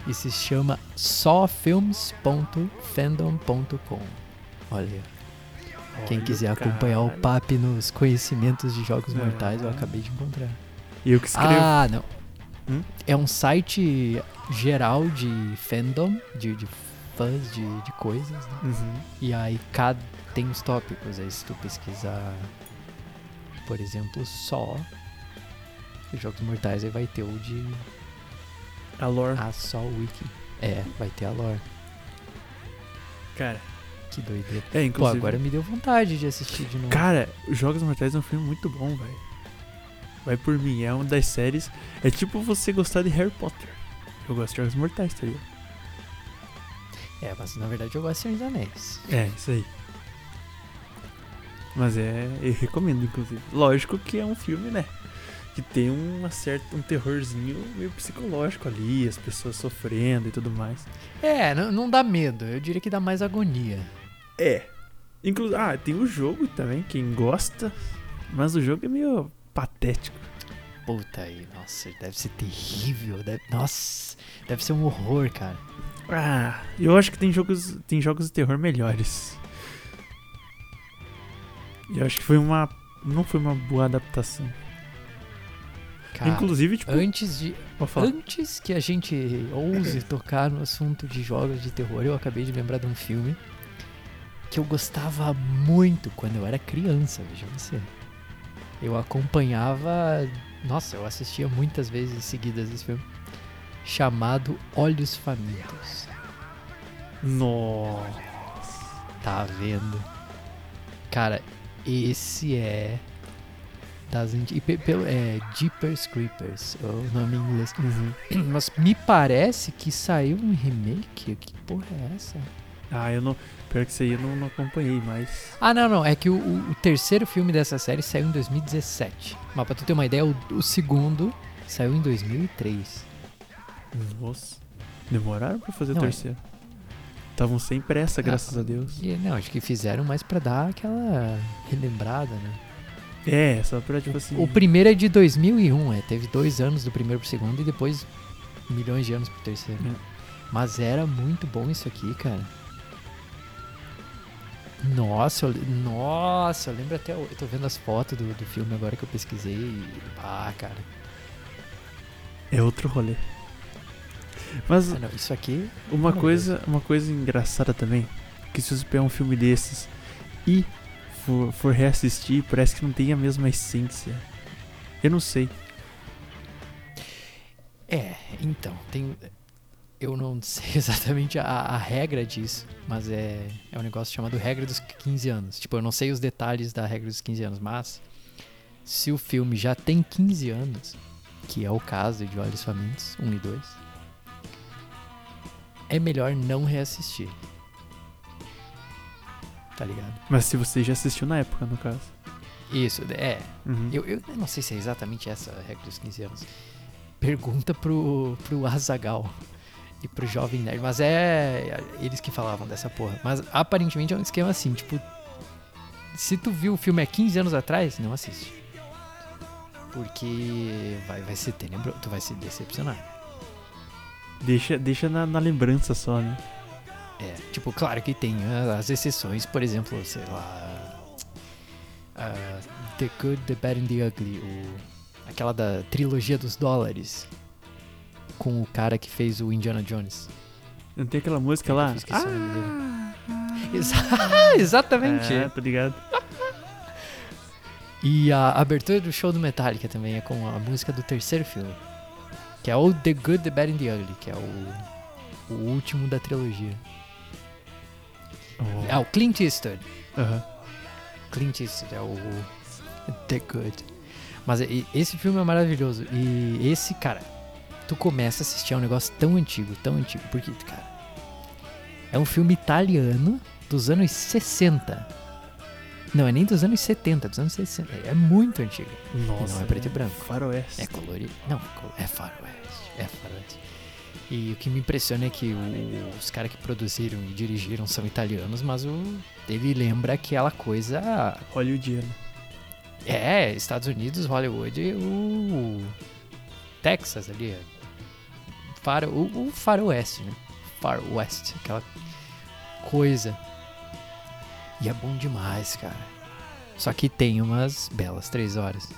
e se chama sófilms.fandom.com. Olha, quem Olha, quiser acompanhar o cara. PAP nos conhecimentos de Jogos É. Mortais, eu acabei de encontrar. Eu que escrevo. Ah, não. Hum? É um site geral de fandom, de, de fãs de, de coisas, né? Uhum. E aí cada, tem os tópicos. Aí se tu pesquisar, por exemplo, só Jogos Mortais, aí vai ter o de A lore. Ah, só o Wiki. É, vai ter a lore. Cara, Que doideira. é, Pô, inclusive. agora me deu vontade de assistir de novo. Cara, Os Jogos Mortais é um filme muito bom, velho. Vai por mim, é uma das séries. É tipo você gostar de Harry Potter. Eu gosto de Jogos Mortais, tá ligado? É, mas na verdade eu gosto de Senhor dos Anéis. É, isso aí. Mas é. Eu recomendo, inclusive. Lógico que é um filme, né? Que tem uma certa, um terrorzinho meio psicológico ali, as pessoas sofrendo e tudo mais. É, não, não dá medo. Eu diria que dá mais agonia. É. Inclu ah, tem o jogo também, quem gosta. Mas o jogo é meio patético. Puta aí, nossa, deve ser terrível. Deve, nossa, deve ser um horror, cara. Ah, eu acho que tem jogos, tem jogos de terror melhores. Eu acho que foi uma. Não foi uma boa adaptação. Cara, Inclusive, tipo. antes de. Antes que a gente ouse *laughs* tocar no assunto de jogos de terror, eu acabei de lembrar de um filme que eu gostava muito quando eu era criança, veja você. Eu acompanhava. Nossa, eu assistia muitas vezes seguidas esse filme. Chamado Olhos Famintos. Nossa. Tá vendo? Cara, esse é. Das pelo- é Jeepers Creepers, o nome em inglês. Mas me parece que saiu um remake. Que porra é essa? Ah, eu não. Pior que isso aí eu não, não acompanhei mais. Ah, não, não. É que o, o- terceiro filme dessa série saiu em 2017. Mas pra tu ter uma ideia, o, o segundo saiu em 2003. Nossa. Demoraram pra fazer Não, o é- terceiro. Estavam sem pressa, graças a Deus. E, não, acho que fizeram mais pra dar aquela relembrada, né? É, só pra tipo assim. O primeiro é de 2001, é. Teve dois anos do primeiro pro segundo e depois milhões de anos pro terceiro. É. Mas era muito bom isso aqui, cara. Nossa, eu, nossa, eu lembro até. Eu tô vendo as fotos do, do filme agora que eu pesquisei. E, ah, cara. É outro rolê. Mas Ah, não, isso aqui. uma coisa, uma coisa engraçada também, que se você pegar um filme desses e for, for reassistir, parece que não tem a mesma essência. Eu não sei. É, então, tem. Eu não *laughs* sei exatamente a, a regra disso, mas é, é um negócio chamado regra dos 15 anos. Tipo, eu não sei os detalhes da regra dos 15 anos, mas se o filme já tem 15 anos, que é o caso de Olhos Famintos 1 e 2, é melhor não reassistir. Tá ligado? Mas se você já assistiu na época, no caso. Isso, é. Uhum. Eu, eu não sei se é exatamente essa a regra dos 15 anos. Pergunta pro, pro Azagal e pro Jovem Nerd. Mas é eles que falavam dessa porra. Mas aparentemente é um esquema assim, tipo. Se tu viu o filme há 15 anos atrás, não assiste. Porque vai, vai ser tenebroso, tu vai se decepcionar. Deixa, deixa na, na lembrança só, né? É, tipo, claro que tem ah, as exceções, por exemplo, sei lá. ah, the Good, The Bad and the Ugly, o, aquela da trilogia dos dólares. Com o cara que fez o Indiana Jones. Não tem aquela música lá? dele. Exa- *laughs* Exatamente. É, tá ligado? E a abertura do show do Metallica também é com a música do terceiro filme. Que é o The Good, The Bad and the Ugly, que é o, o último da trilogia. Oh. Ah, o Clint Eastwood. Aham. Clint Eastwood é o The Good. Mas esse filme é maravilhoso. E esse, cara, tu começa a assistir a um negócio tão antigo, tão antigo. Porque, cara, é um filme italiano dos anos 60. Não, é nem dos anos 70, dos anos 60. É muito antigo. Nossa. não é preto e branco. Faroeste. É colorido. Não, col- é faroeste. É faroeste. E o que me impressiona é que o- os caras que produziram e dirigiram são italianos, mas o, ele lembra aquela coisa Hollywoodiano. é, Estados Unidos, Hollywood e o Texas ali. O, o faroeste, né? Far West, aquela coisa. E é bom demais, cara. Só que tem umas belas três horas.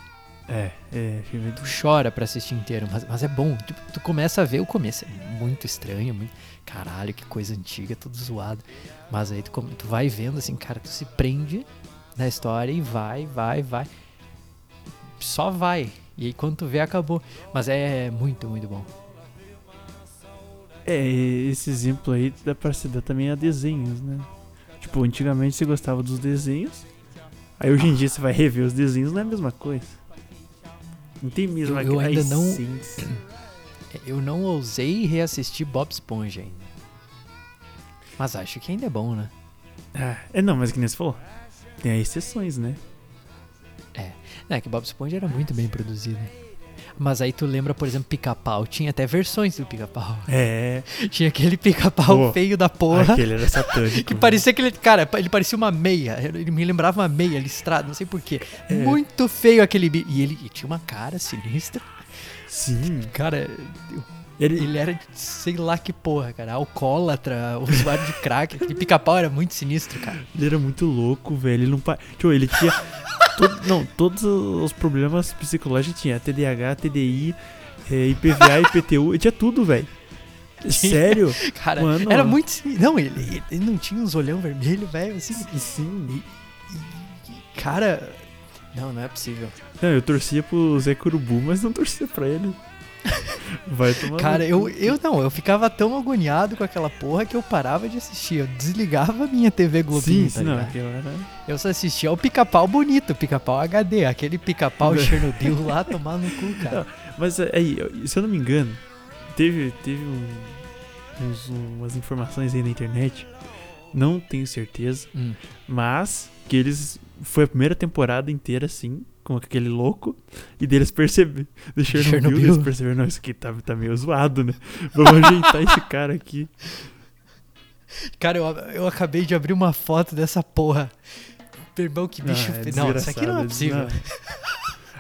É, é, filme do. Tu chora pra assistir inteiro, mas, mas é bom. Tu, tu começa a ver o começo. É muito estranho, muito. Caralho, que coisa antiga, tudo zoado. Mas aí tu, tu vai vendo assim, cara, tu se prende na história e vai, vai, vai. Só vai. E aí quando tu vê, acabou. Mas é muito, muito bom. É, esse exemplo aí dá pra se dar também a desenhos, né? Tipo, antigamente você gostava dos desenhos. Aí hoje em dia você vai rever os desenhos, não é a mesma coisa. Não tem mesmo Eu- eu ainda não-. *clears throat* Eu não ousei reassistir Bob Esponja ainda. Mas acho que ainda é bom, né? Ah, é não, mas que nem você falou. Tem exceções, né? Não, é que Bob Esponja era muito bem produzido. Mas aí tu lembra, por exemplo, Pica-Pau. Tinha até versões do Pica-Pau. É. *laughs* Tinha aquele Pica-Pau feio da porra. Aquele era satânico. *laughs* Que parecia aquele. Cara, ele parecia uma meia. Ele me lembrava uma meia listrada, não sei porquê. É. Muito feio aquele. E ele e tinha uma cara sinistra. Sim. Cara, Ele, ele era de sei lá que porra, cara. Alcoólatra, *laughs* usuário de crack. Aquele pica-pau era muito sinistro, cara. ele era muito louco, velho. Ele não. pa- Tipo, ele tinha. Todo- não, todos os problemas psicológicos tinha. TDAH, TDI, eh, IPVA, IPTU. Tinha tudo, velho. Sério? Cara, Mano. era muito. Não, ele, ele não tinha uns olhão vermelho, velho, assim. E sim. Cara. Não, não é possível. Não, eu torcia pro Zé Curubu, mas não torcia pra ele. *laughs* Vai tomar. Cara, eu, eu não, eu ficava tão agoniado com aquela porra que eu parava de assistir. Eu desligava a minha TV Globinho, Sim, tá não, era. Eu só assistia ao pica-pau bonito, pica-pau HD, aquele pica-pau Chernobyl lá *laughs* tomar no cu, cara. Mas aí, eu- se eu não me engano, teve, teve um- uns- umas informações aí na internet. Não tenho certeza, Hum. mas que eles. Foi a primeira temporada inteira assim, com aquele louco, e deles perceberam. *laughs* Do Chernobyl, Chernobyl. eles perceberam, não, isso aqui tá, tá meio zoado, né? Vamos ajeitar esse cara aqui. Cara, eu, eu acabei de abrir uma foto dessa porra. Irmão, que bicho. Ah, é não, isso aqui não é possível. não.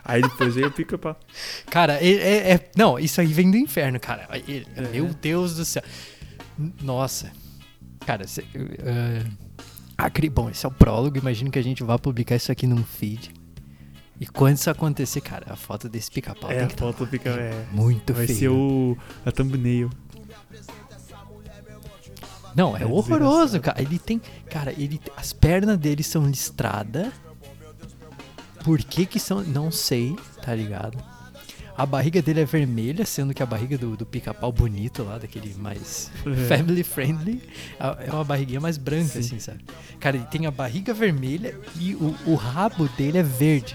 Aí depois veio o pica-pau. Cara, é, é- é- Não, isso aí vem do inferno, cara. Ele- É. Meu Deus do céu. Nossa. Cara, cê, cri- bom, esse é o prólogo. Imagino que a gente vá publicar isso aqui num feed. E quando isso acontecer, cara, a foto desse pica-pau É, tem a que tá foto fica. É, muito vai feio. ser o. A thumbnail. Não, é, É horroroso, cara. Ele tem. Cara, ele. As pernas dele são listradas. Por que que são. Não sei, tá ligado? A barriga dele é vermelha, sendo que a barriga do, do pica-pau bonito lá, daquele mais É. family friendly, é uma barriguinha mais branca, Sim. assim, sabe? Cara, ele tem a barriga vermelha e o, o rabo dele é verde.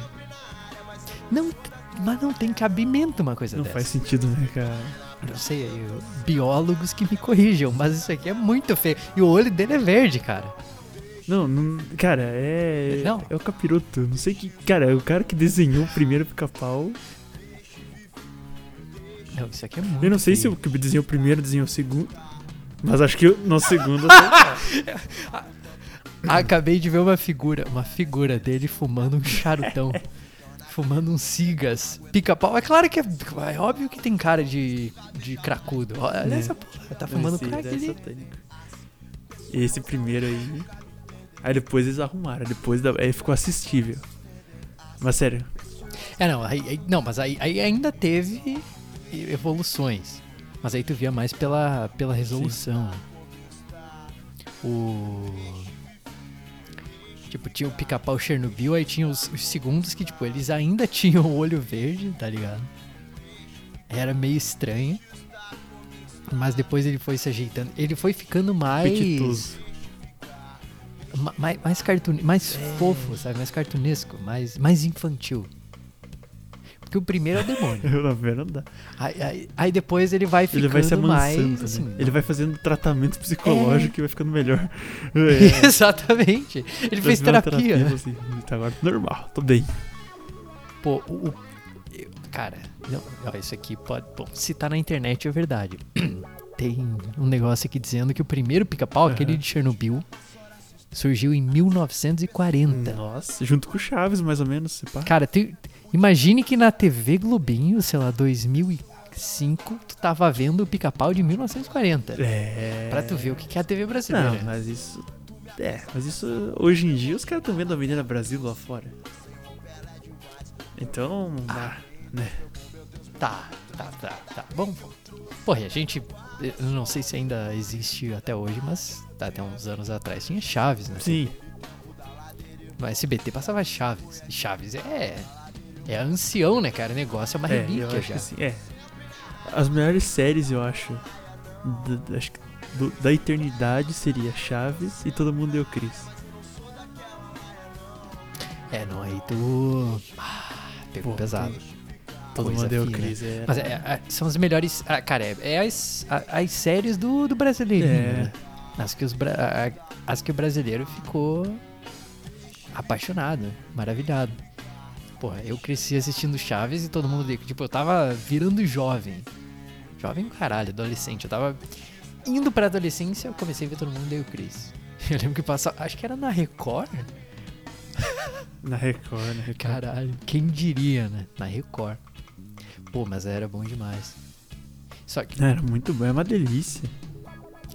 Não, mas não tem cabimento uma coisa Não dessa. faz sentido, né, cara? Não sei o- biólogos que me corrijam, mas isso aqui é muito feio. E o olho dele é verde, cara. Não, não cara, é. Não. É o capiroto. Não sei que. Cara, é o cara que desenhou o primeiro pica-pau. Não, isso aqui é muito Eu não sei se feio. o que desenhou o primeiro desenhou o segundo. Mas acho que no segundo. *laughs* Acabei de ver uma figura, uma figura dele fumando um charutão. *laughs* fumando um cigas. Pica-pau. É claro que é, é óbvio que tem cara de, de cracudo. Olha É. essa porra, tá fumando crack ali. Esse primeiro aí. Aí depois eles arrumaram. Depois da... aí ficou assistível. Mas sério. É, não, aí, aí- não, mas aí, aí ainda teve evoluções. Mas aí tu via mais pela, pela resolução. O. Tipo, tinha o pica-pau Chernobyl, aí tinha os, os segundos que, tipo, eles ainda *laughs* tinham o olho verde, tá ligado? Era meio estranho. Mas depois ele foi se ajeitando. Ele foi ficando mais. Ma- mais, mais cartoon, mais É. fofo, sabe? Mais cartunesco, mais, mais infantil. Porque o primeiro é o demônio. Eu não vejo, não dá. aí, aí- aí depois ele vai ficando Ele vai se amansando, mais. né? Assim, Ele vai fazendo tratamento psicológico e vai ficando melhor. *laughs* É. Exatamente. Ele fez terapia. né? assim, tá agora normal, tô bem. Pô, o. o- cara, não, ó, isso aqui pode. Bom, se tá na internet é verdade. *clears throat* Tem um negócio aqui dizendo que o primeiro pica-pau, aquele Aham. de Chernobyl, surgiu em 1940. Nossa, junto com o Chaves, mais ou menos, se pá. Cara, tem- imagine que na TV Globinho, sei lá, 2005, tu tava vendo o pica-pau de 1940. É. Pra tu ver o que é a TV brasileira. Não, mas isso. É, mas isso. Hoje em dia os caras estão vendo a Avenida Brasil lá fora. Então. ah, né? Tá, tá, tá, tá. Bom. Porra, a gente. Eu não sei se ainda existe até hoje, mas tá, até uns anos atrás tinha Chaves, né? Sim. No SBT passava Chaves. E Chaves é. É ancião, né, cara? O negócio é uma É, relíquia já. que sim. É. As melhores séries, eu acho. da- acho que do- da eternidade seria Chaves e Todo Mundo Deu Cris. É, não, aí tu. Ah, pegou Pô, pesado. Todo Coisa Mundo Deu fina. Cris, é. Mas é, é, são as melhores. ah, cara, é, é as, as séries do, do brasileirinho. É. né? As que, os, as que o brasileiro ficou apaixonado, maravilhado. Porra, eu cresci assistindo Chaves e todo mundo. Tipo, eu tava virando jovem. Jovem caralho, adolescente. Eu tava indo pra adolescência, eu comecei a ver todo mundo deu Cris. *laughs* Eu lembro que passava. Acho que era na Record. *laughs* Na Record, na Record. Caralho, quem diria, né? Na Record. Pô, mas era bom demais. Só que Era muito bom, é uma delícia.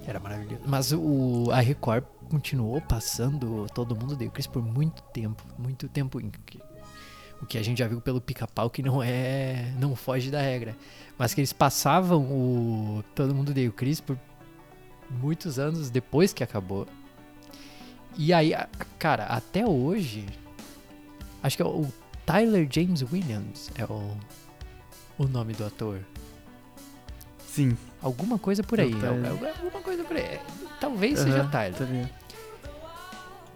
era maravilhoso. Mas o, a Record continuou passando Todo Mundo Deu Cris por muito tempo. Muito tempo. O que a gente já viu pelo pica-pau que não é. não foge da regra. Mas que eles passavam o. Todo mundo deu o Chris por muitos anos depois que acabou. E aí, cara, até hoje. Acho que é o Tyler James Williams é o, o nome do ator. Sim. Alguma coisa por É aí. Al- al- Alguma coisa por aí. Talvez seja Aham, Tyler. tá.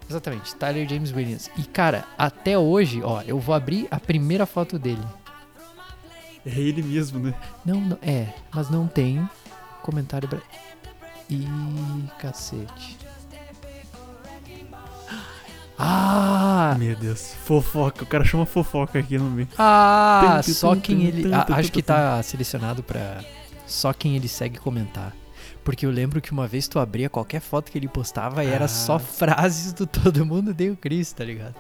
Exatamente, Tyler James Williams. E cara, até hoje, ó, eu vou abrir a primeira foto dele. É ele mesmo, né? Não, não é, mas não tem comentário. Bra... Ih, cacete. Ah! Meu Deus. Fofoca. O cara chama fofoca aqui no meio. Ah, Tum, tum, só quem tum, ele. acho que tá selecionado pra. Só quem ele segue comentar. Porque eu lembro que uma vez tu abria qualquer foto que ele postava e era Ah. só frases do todo mundo deu Cris, tá ligado?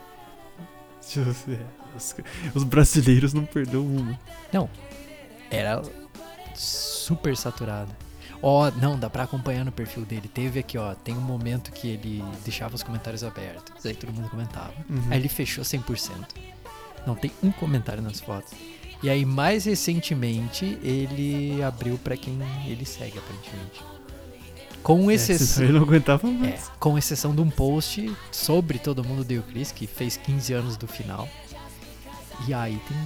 Os, os brasileiros não perdoam uma. Era super saturado. Ó, não, dá pra acompanhar no perfil dele. Teve aqui, ó, tem um momento que ele deixava os comentários abertos. Aí todo mundo comentava. Uhum. Aí ele fechou 100%. Não tem um comentário nas fotos. E aí, mais recentemente, ele abriu pra quem ele segue, aparentemente. Com É, exceção. ele não aguentava É, mais. com exceção de um post sobre Todo Mundo Deu Chris, que fez 15 anos do final. E aí tem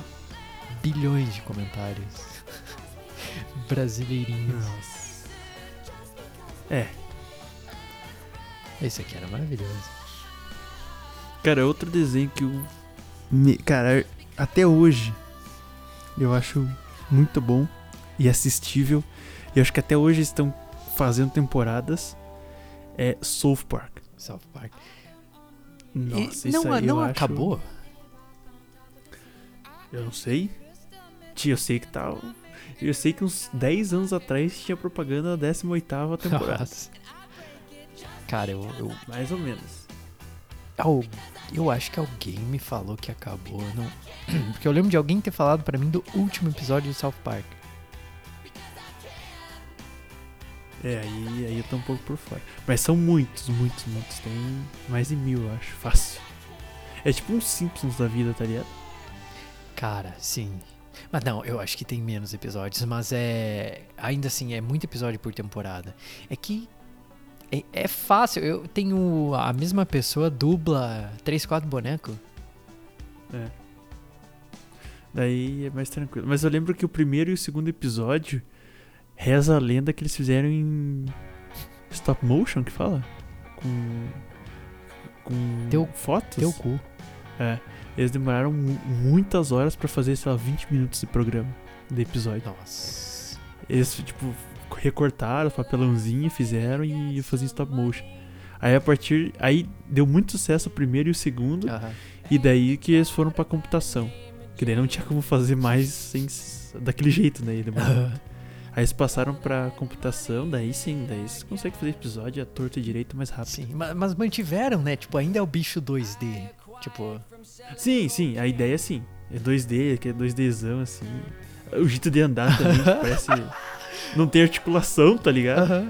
bilhões de comentários *laughs* brasileirinhos. Nossa. É. Esse aqui era maravilhoso. Cara, outro desenho que eu. me- Cara, até hoje eu acho muito bom e assistível. E acho que até hoje estão fazendo temporadas. É South Park. South Park. Nossa, E isso não, aí não eu acho- acabou? Eu não sei. Tia, eu sei que tá. Eu sei que uns 10 anos atrás tinha propaganda da 18 temporada. Nossa. Cara, eu, eu, Mais ou menos. Al- eu acho que alguém me falou que acabou. Não... *clears throat* Porque eu lembro de alguém ter falado pra mim do último episódio de South Park. É, aí, aí eu tô um pouco por fora. Mas são muitos, muitos, muitos. Tem mais de mil, eu acho. Fácil. É tipo uns Simpsons da vida, tá ligado? Cara, sim. Mas não, eu acho que tem menos episódios, mas é. Ainda assim, é muito episódio por temporada. É que. É, é fácil, eu tenho. A mesma pessoa dubla 3, 4 bonecos. É. Daí é mais tranquilo. Mas eu lembro que o primeiro e o segundo episódio reza a lenda que eles fizeram em stop motion, que fala? Com. Com Teu- fotos? Teu cu. É. Eles demoraram mu- muitas horas pra fazer, sei lá, 20 minutos de programa, de episódio. Nossa. Eles, tipo, recortaram o papelãozinho, fizeram e faziam stop motion. Aí a partir. Aí deu muito sucesso o primeiro e o segundo. Aham. E daí que eles foram pra computação. Que daí não tinha como fazer mais sem, daquele jeito, né? Aham. Aí eles passaram pra computação, daí sim, daí eles conseguem fazer episódio à torta e direito mais rápido. Sim, ma- mas mantiveram, né? Tipo, ainda é o bicho 2D. Tipo, Sim, sim, a ideia sim. É 2D, que é 2Dzão, assim. O jeito de andar também, parece. *laughs* Não tem articulação, tá ligado?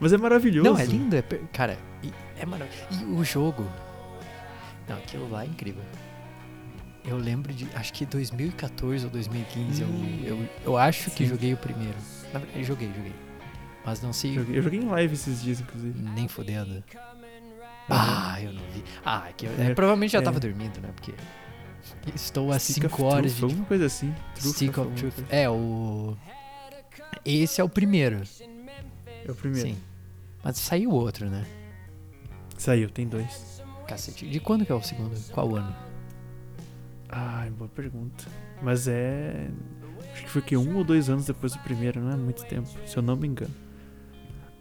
Mas é maravilhoso. Não, é lindo. É, per- cara, é maravilhoso. E o jogo. Não, aquilo lá é incrível. Eu lembro de. Acho que 2014 ou 2015. Hum. Eu, eu, eu acho que Sim. joguei o primeiro. Na verdade, joguei, joguei. Mas não sei. Eu joguei em live esses dias, inclusive. Nem fodendo. Ah, eu não vi. Ah, que eu, É, é, provavelmente já é. tava dormindo, né? Porque. Estou há Stick of 5 horas Truth, de. Alguma coisa assim. Truth Stick of Truth. coisa. É, o. Esse é o primeiro. É o primeiro. Sim. Mas saiu outro, né? Saiu, tem dois. Cacete. De quando que é o segundo? Qual ano? Ai, boa pergunta. Mas é. Acho que foi que um ou dois anos depois do primeiro, não é muito tempo, se eu não me engano.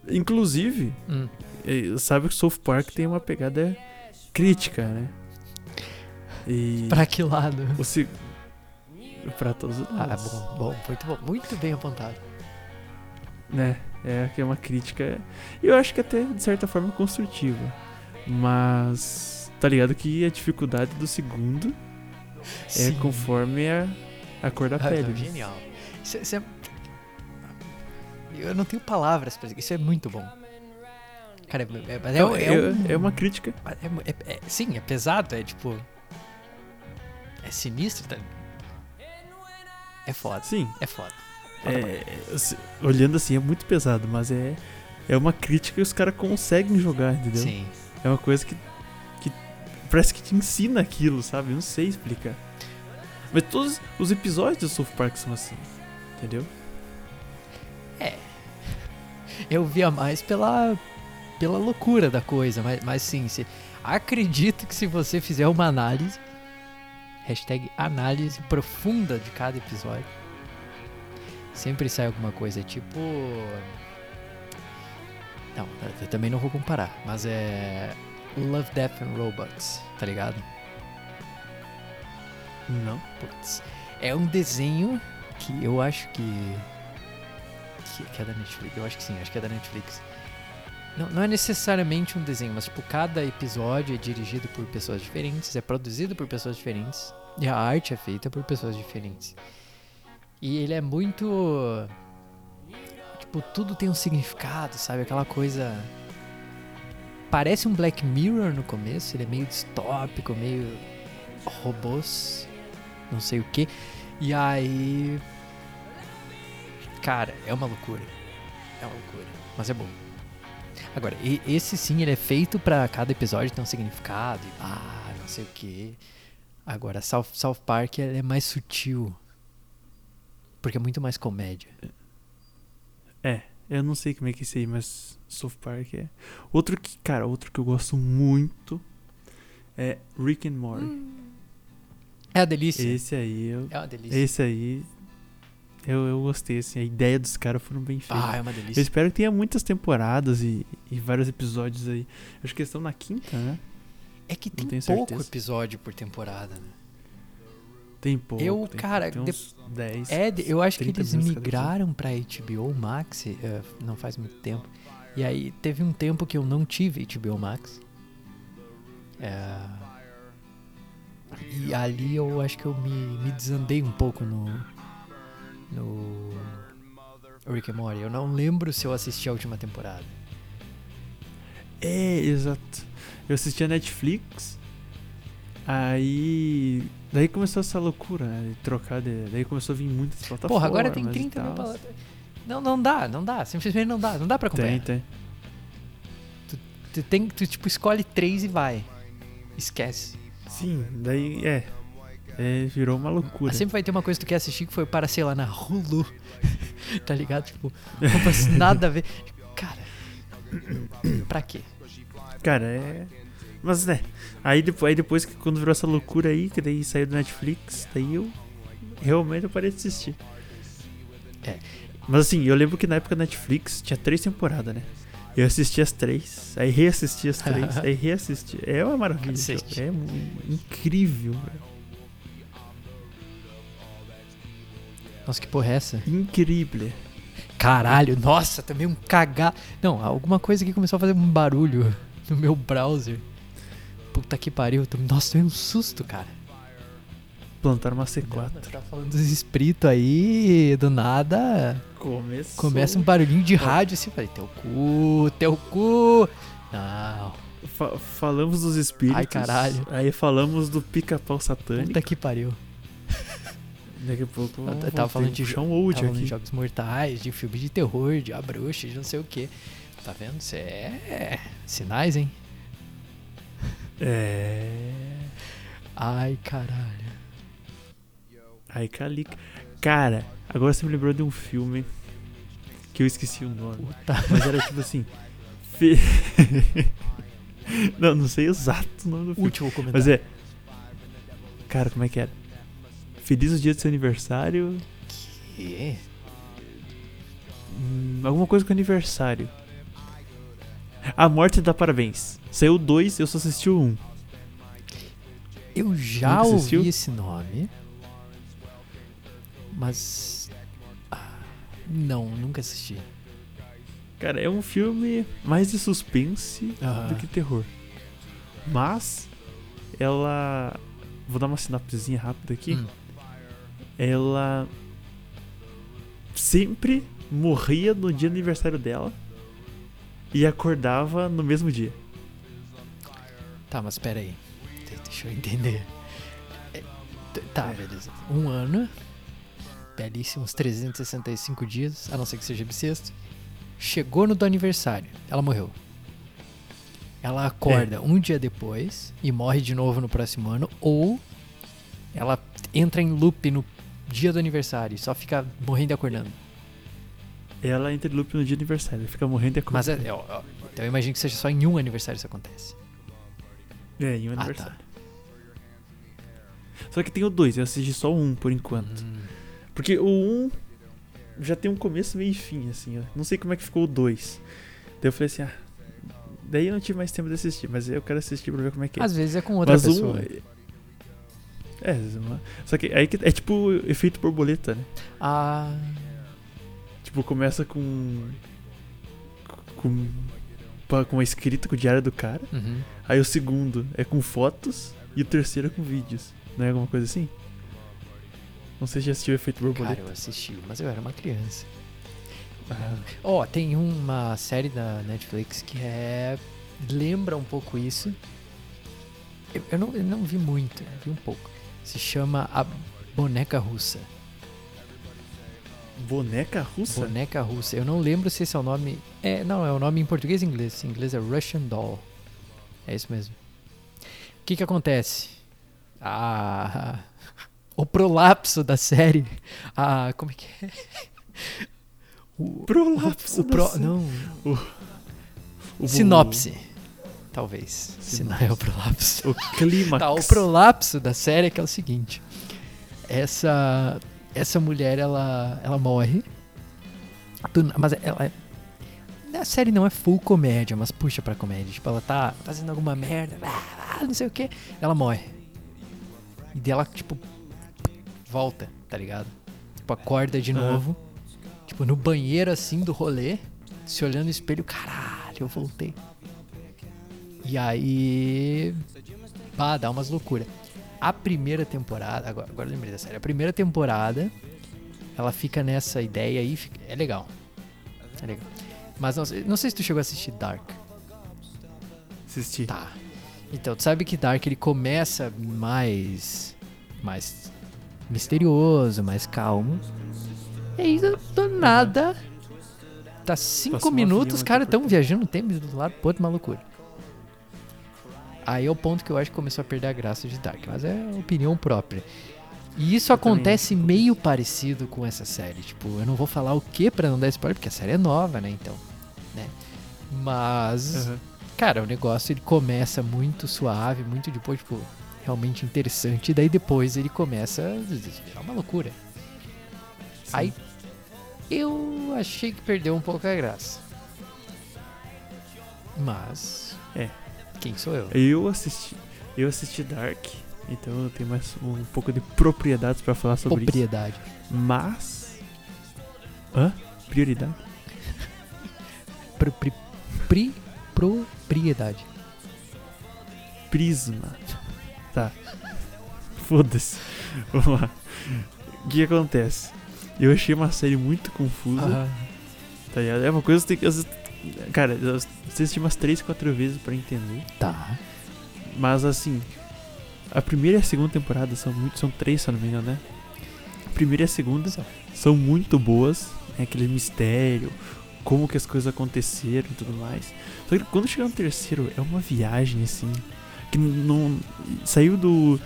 Inclusive, Hum. eh, sabe que South Park tem uma pegada crítica, né? E. Pra que lado? o se... Pra todos os Ah, lados. bom, bom, muito bom. Muito bem apontado. Né? É que é uma crítica. E eu acho que até de certa forma construtiva. Mas. Tá ligado que a dificuldade do segundo é conforme a, a cor da Ah, pele. não, genial. Isso, isso é... Eu não tenho palavras pra isso. Isso é muito bom. Cara, é, é, é, é é, um- é uma crítica. é- é- é- sim, é pesado, é tipo. É sinistro, tá? É foda. Sim, É foda. Foda é, se- olhando assim é muito pesado, mas é, é uma crítica que os caras conseguem jogar, entendeu? Sim. É uma coisa que parece que te ensina aquilo, sabe? Eu não sei explicar. Mas todos os episódios do South Park são assim, entendeu? Eu via mais pela, pela loucura da coisa, mas, mas sim, se, acredito que se você fizer uma análise, hashtag análise profunda de cada episódio, sempre sai alguma coisa tipo. Não, eu também não vou comparar, mas é. Love, Death and Robots, tá ligado? Não. Putz. É um desenho que eu acho que, que. que é da Netflix. Eu acho que sim, acho que é da Netflix. Não, não é necessariamente um desenho, mas tipo, cada episódio é dirigido por pessoas diferentes, é produzido por pessoas diferentes. E a arte é feita por pessoas diferentes. E ele é muito. Tipo, tudo tem um significado, sabe? Aquela coisa. Parece um Black Mirror no começo, ele é meio distópico, meio robôs, não sei o que. E aí. Cara, é uma loucura. É uma loucura. Mas é bom. Agora, esse sim, ele é feito pra cada episódio ter um significado. E, ah, não sei o que. Agora, South, South Park é mais sutil. Porque é muito mais comédia. É, eu não sei como é que esse aí, mas South Park é. Outro que, cara, outro que eu gosto muito é Rick and Morty. É uma delícia. Esse aí, eu, É uma delícia. esse aí, eu, eu gostei, assim, a ideia dos caras foram bem feitas. Ah, é uma Eu delícia. espero que tenha muitas temporadas e, e vários episódios aí. Acho que eles estão na quinta, né? É que tem pouco certeza. episódio por temporada, né? Tem pouco. Eu, tem, cara, tem uns 10. É, de- eu acho que 30 eles migraram pra HBO Max eh, não faz muito tempo. E aí teve um tempo que eu não tive HBO Max. É, E ali eu acho que eu me, me desandei um pouco no. No. Rick and Morty. Eu não lembro se eu assisti a última temporada. É, exato. Eu assisti a Netflix. Aí. Daí começou essa loucura, né? de Trocar de. Daí começou a vir muitas plataformas. Porra, agora tem e 30 mil tal. Não, não dá, não dá. Simplesmente não dá. Não dá pra acompanhar. Tem, tem. Tu, tem, tu tipo escolhe três e vai. Esquece. Sim, daí é. É, virou uma loucura. Mas sempre vai ter uma coisa que tu quer assistir que foi para, sei lá, na Hulu. *laughs* tá ligado? Tipo, não nada a ver. Cara, pra quê? Cara, é. Mas né. Aí depois, aí depois que quando virou essa loucura aí, que daí saiu do Netflix, daí eu realmente eu parei de assistir. É. Mas assim, eu lembro que na época da Netflix tinha três temporadas, né? Eu assisti as três, aí reassisti as três, *laughs* aí reassisti. É uma maravilha. É incrível, velho. Nossa, que porra é essa? Incrível. Caralho, nossa, também um cagar. Não, alguma coisa que começou a fazer um barulho *laughs* no meu browser. Puta que pariu. tô- Nossa, tomei um susto, cara. Plantaram uma C4. Tá falando dos espíritos aí, do nada. Começou. Começa um barulhinho de rádio assim. Falei, teu cu, teu cu. Não, Fa- falamos dos espíritos. Ai, caralho. Aí falamos do pica-pau satânico. puta que pariu. Daqui a pouco. Eu tava falando de um Tava old falando de jogos mortais, de filme de terror, de a bruxa, de não sei o que. Tá vendo? Isso é. Sinais, hein? É. Ai, caralho. Aí, Calica. Cara, agora você me lembrou de um filme que eu esqueci o nome. Puta. Mas era tipo assim. fe- *laughs* não, não sei exato o nome do filme. Último comentário. Mas é. Cara, como é que era? Feliz o dia do seu aniversário. Que? hum, alguma coisa com aniversário. A morte dá parabéns. Saiu dois, eu só assisti o um. Eu já Nunca ouvi esse nome. Mas. ah, Não, nunca assisti. Cara, é um filme mais de suspense do que terror. Mas ela. Vou dar uma sinopsezinha rápida aqui. Hum. Ela sempre morria no dia do aniversário dela e acordava no mesmo dia. Tá, mas pera aí. De- Deixa eu entender. É, Tá, É. beleza. Um ano. Belíssimos 365 dias, a não ser que seja bissexto. Chegou no do aniversário. Ela morreu. Ela acorda um dia depois e morre de novo no próximo ano. Ou ela entra em loop no dia do aniversário e só fica morrendo e acordando. Ela entra em loop no dia do aniversário, fica morrendo de Mas acordar. é, ó, ó, então eu imagino que seja só em um aniversário isso acontece. É, em um Ah, tá. aniversário. Só que tem o dois, eu assisti só um por enquanto. Hum. Porque o um já tem um começo, meio e fim, assim, ó. Não sei como é que ficou o dois. Daí eu falei assim, ah. Daí eu não tive mais tempo de assistir, mas eu quero assistir pra ver como é que é. Às vezes é com outra mas pessoa. um. É, uma- só que aí que é tipo efeito borboleta, né? Ah, Tipo, começa com. Com. Com a escrita, com o diário do cara. uhum. Aí o segundo é com fotos. E o terceiro é com vídeos. Não é alguma coisa assim? Não sei se já assistiu efeito cara, borboleta. eu assisti, mas eu era uma criança. Ah, Ó, tem uma série da Netflix que é. lembra um pouco isso. Eu, eu não, eu não vi muito, vi um pouco. Se chama A Boneca Russa. boneca russa? Boneca Russa. Eu não lembro se esse é o nome. É, não, é o nome em português e inglês. Em inglês é Russian Doll. É isso mesmo. O que que acontece? Ah, o prolapso da série. Ah, como é que é? O, Prolapso o da pro, não, O- sinopse. Talvez. Se não Sinopse. é o prolapso. O clímax. Tá, o prolapso da série é que é o seguinte. Essa essa mulher ela ela morre. Do mas ela é- a série não é full comédia, mas puxa pra comédia. Tipo, ela tá fazendo alguma merda, não sei o que, ela morre. E dela tipo volta, tá ligado? Tipo, acorda de novo. Tipo, no banheiro assim do rolê, se olhando no espelho, caralho, eu voltei. E aí. Pá, dá umas loucuras. A primeira temporada. Agora, agora eu lembrei da série. A primeira temporada. Ela fica nessa ideia aí. fica- é legal. É legal. Mas não, sei- não sei se tu chegou a assistir Dark. Assisti. Tá. Então, tu sabe que Dark ele começa mais. mais misterioso, mais calmo. E aí, do, nada. Tá cinco minutos, os caras tão viajando no tempo do lado pro outro, uma loucura. Aí é o ponto que eu acho que começou a perder a graça de Dark, mas é opinião própria. E isso Eu também acontece acho. meio parecido com essa série. Tipo, eu não vou falar o que pra não dar spoiler, porque a série é nova, né? Então, né? Mas, Aham. cara, o negócio ele começa muito suave, muito depois, tipo, realmente interessante. E daí depois ele começa a virar uma loucura. Sim. Aí eu achei que perdeu um pouco a graça. Mas. É. Quem sou eu? Eu assisti. Eu assisti Dark. Então eu tenho mais um pouco de propriedades pra falar sobre isso. Propriedade. Mas. Hã? Prioridade? *laughs* Pro, pri, pri, propriedade. Prisma. Tá. Foda-se. Vamos lá. O que acontece? Eu achei uma série muito confusa. Tá ligado? É uma coisa que tem que. Cara, eu assisti umas 3, 4 vezes pra entender. Tá. Mas assim. A primeira e a segunda temporada são muito. São três, se eu não me engano, né? A primeira e a segunda são muito boas. É aquele mistério, como que as coisas aconteceram e tudo mais. Só que quando chegar no terceiro, é uma viagem, assim. Que não. Saiu do.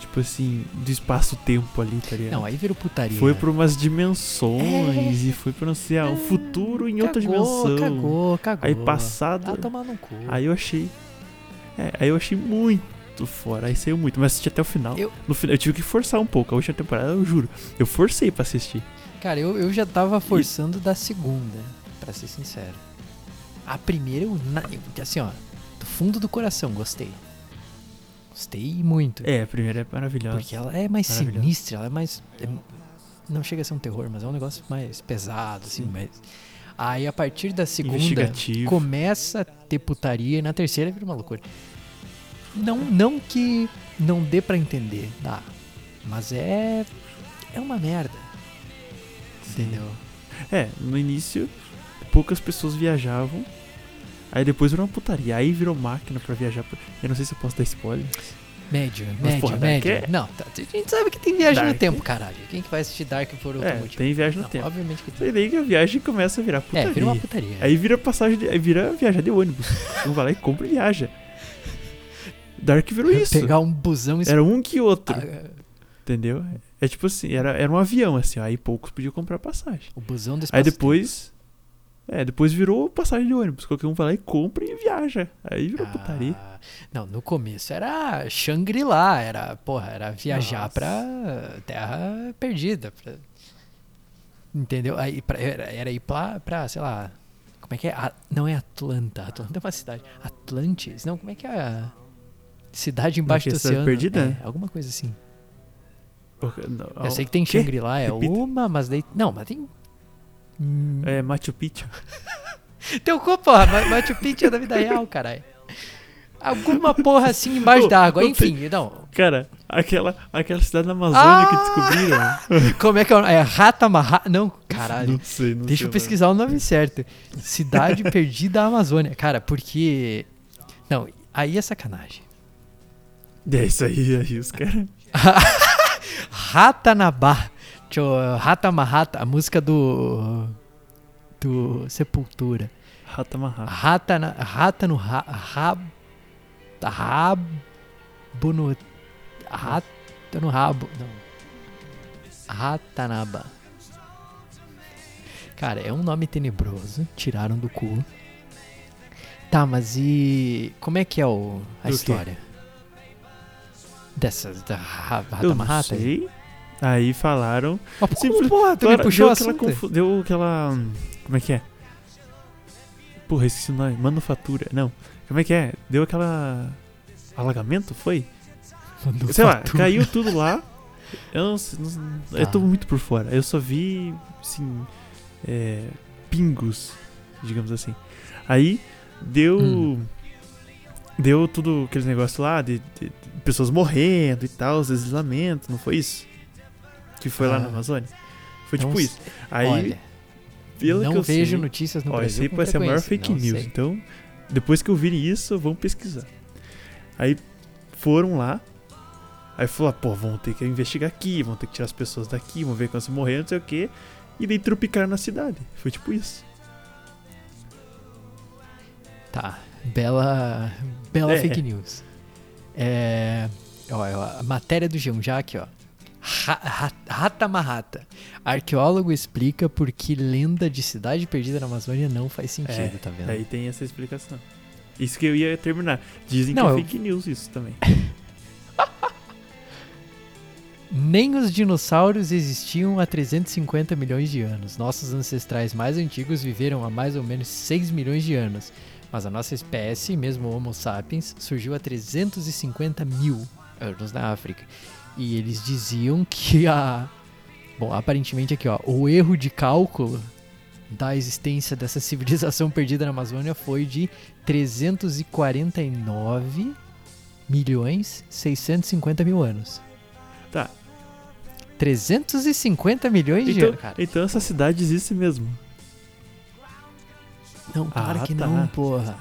Tipo assim, do espaço-tempo ali, tá ligado? Não, aí virou putaria. Foi pra umas dimensões e foi pra não sei, ah, É, futuro em outra cagou, dimensão. Cagou, cagou. Aí passado. Ah, tomar no cu. Aí eu achei. É, aí eu achei muito fora. Aí saiu muito, mas assisti até o final. Eu- No final eu tive que forçar um pouco. A última temporada, eu juro. Eu forcei pra assistir. Cara, eu, eu já tava forçando da segunda, pra ser sincero. A primeira, eu- assim, ó, do fundo do coração, gostei. Gostei muito. É, a primeira é maravilhosa. Porque ela é mais sinistra, ela é mais. é- não chega a ser um terror, mas é um negócio mais pesado, assim. Sim. Mas, aí a partir da segunda começa a ter putaria e na terceira vira uma loucura. Não, não que não dê pra entender, dá. Mas é. É uma merda. Sim. Entendeu? É, no início, poucas pessoas viajavam. Aí depois virou uma putaria. Aí virou máquina pra viajar. por- Eu não sei se eu posso dar spoiler. Médio, Mas, médio, porra, Dark médio. é- Não, tá, a gente sabe que tem viagem no Dark tempo, caralho. Quem que vai assistir Dark por outro É, motivo? tem viagem no Não, tempo. Obviamente que tem. E daí que a viagem começa a virar É, putaria. vira uma putaria. Aí vira passagem, de, aí vira viajar de ônibus. *laughs* um vai lá e compra e viaja. Dark virou isso. Pegar um busão e Era um que outro, Ah, entendeu? É tipo assim, era, era um avião, assim, ó, aí poucos podiam comprar passagem. O busão do Aí depois. É, depois virou passagem de ônibus. Qualquer um vai lá e compra e viaja. Aí virou putaria. Ah, não, no começo era Shangri-La, era, porra, era viajar Nossa. pra terra perdida. pra- entendeu? Aí pra- era, era ir pra, pra, sei lá, como é que é? A- não é Atlanta, Atlanta é uma cidade. Atlantis? Não, como é que é a cidade embaixo do cidade oceano? perdida? É, alguma coisa assim. Não, Eu sei que tem? Shangri-La, é uma, mas daí... Não, mas tem... Hum, É Machu Picchu. *laughs* Teu cu, porra, Ma- Machu Picchu é da vida real, caralho. Alguma porra assim embaixo d'água, enfim, não. Cara, aquela, aquela cidade na Amazônia que Ah! descobriram. *laughs* Como é que é? o nome? É Rata Marra... Não, caralho. Não sei, não Deixa sei eu pesquisar o nome certo. Cidade Perdida da Amazônia. Cara, porque... Não, aí é sacanagem. É isso aí, aí os caras. *laughs* Ratanabá. Deixa eu... Ratamarrata, a música do... Do Sepultura. Rata amarrada. Rata, na, rata no ra, rabo. Rabo no. Rata no rabo. Não. Ratanaba. Cara, é um nome tenebroso. Tiraram do cu. Tá, mas e. Como é que é o, a Do quê? história? Dessas. Da ra- Eu não sei. Aí falaram. Mas como, Simples- porra, tu Agora, puxou deu aquela, confu- deu aquela. Como é que é? Porra, esqueci o nome. Manufatura. Não. Como é que é? Deu aquela. Alagamento? Foi? Sei lá, caiu tudo lá. Eu não, sei- não- Eu tô Tá. muito por fora. Eu só vi, assim, é, pingos, digamos assim. Aí deu. Hum. Deu tudo aqueles negócios lá de, de- de pessoas morrendo e tal, deslizamento, não foi isso? Que foi lá Ah. na Amazônia? Foi Não tipo isso. Aí, Olha, pelo que não eu vejo sei, notícias no ó, isso Brasil. aí com pode ser a maior fake news. sei. Então, depois que ouvirem isso, vão pesquisar. Aí foram lá. Aí falou, pô, vão ter que investigar aqui, vão ter que tirar as pessoas daqui, vão ver quando se morrer, não sei o quê. E daí trupicaram na cidade. Foi tipo isso. Tá, bela, bela É. fake news. É, ó, ó, a matéria do G1 já aqui, ó. Ra- ra- Rata Marrata. Arqueólogo explica por que lenda de cidade perdida na Amazônia não faz sentido, É, tá vendo? Aí tem essa explicação. Isso que eu ia terminar. Dizem Não, que é eu- fake news isso também. *laughs* Nem os dinossauros existiam há 350 milhões de anos. Nossos ancestrais mais antigos viveram há mais ou menos 6 milhões de anos. Mas a nossa espécie, mesmo o Homo sapiens, surgiu há 350 mil anos na África. E eles diziam que a. Bom, aparentemente aqui, ó. O erro de cálculo da existência dessa *laughs* civilização perdida na Amazônia foi de 349 milhões 650 mil anos. Tá. 350 milhões de Então, anos, cara. então essa cidade existe mesmo. Não, claro Ah, que tá. não, porra.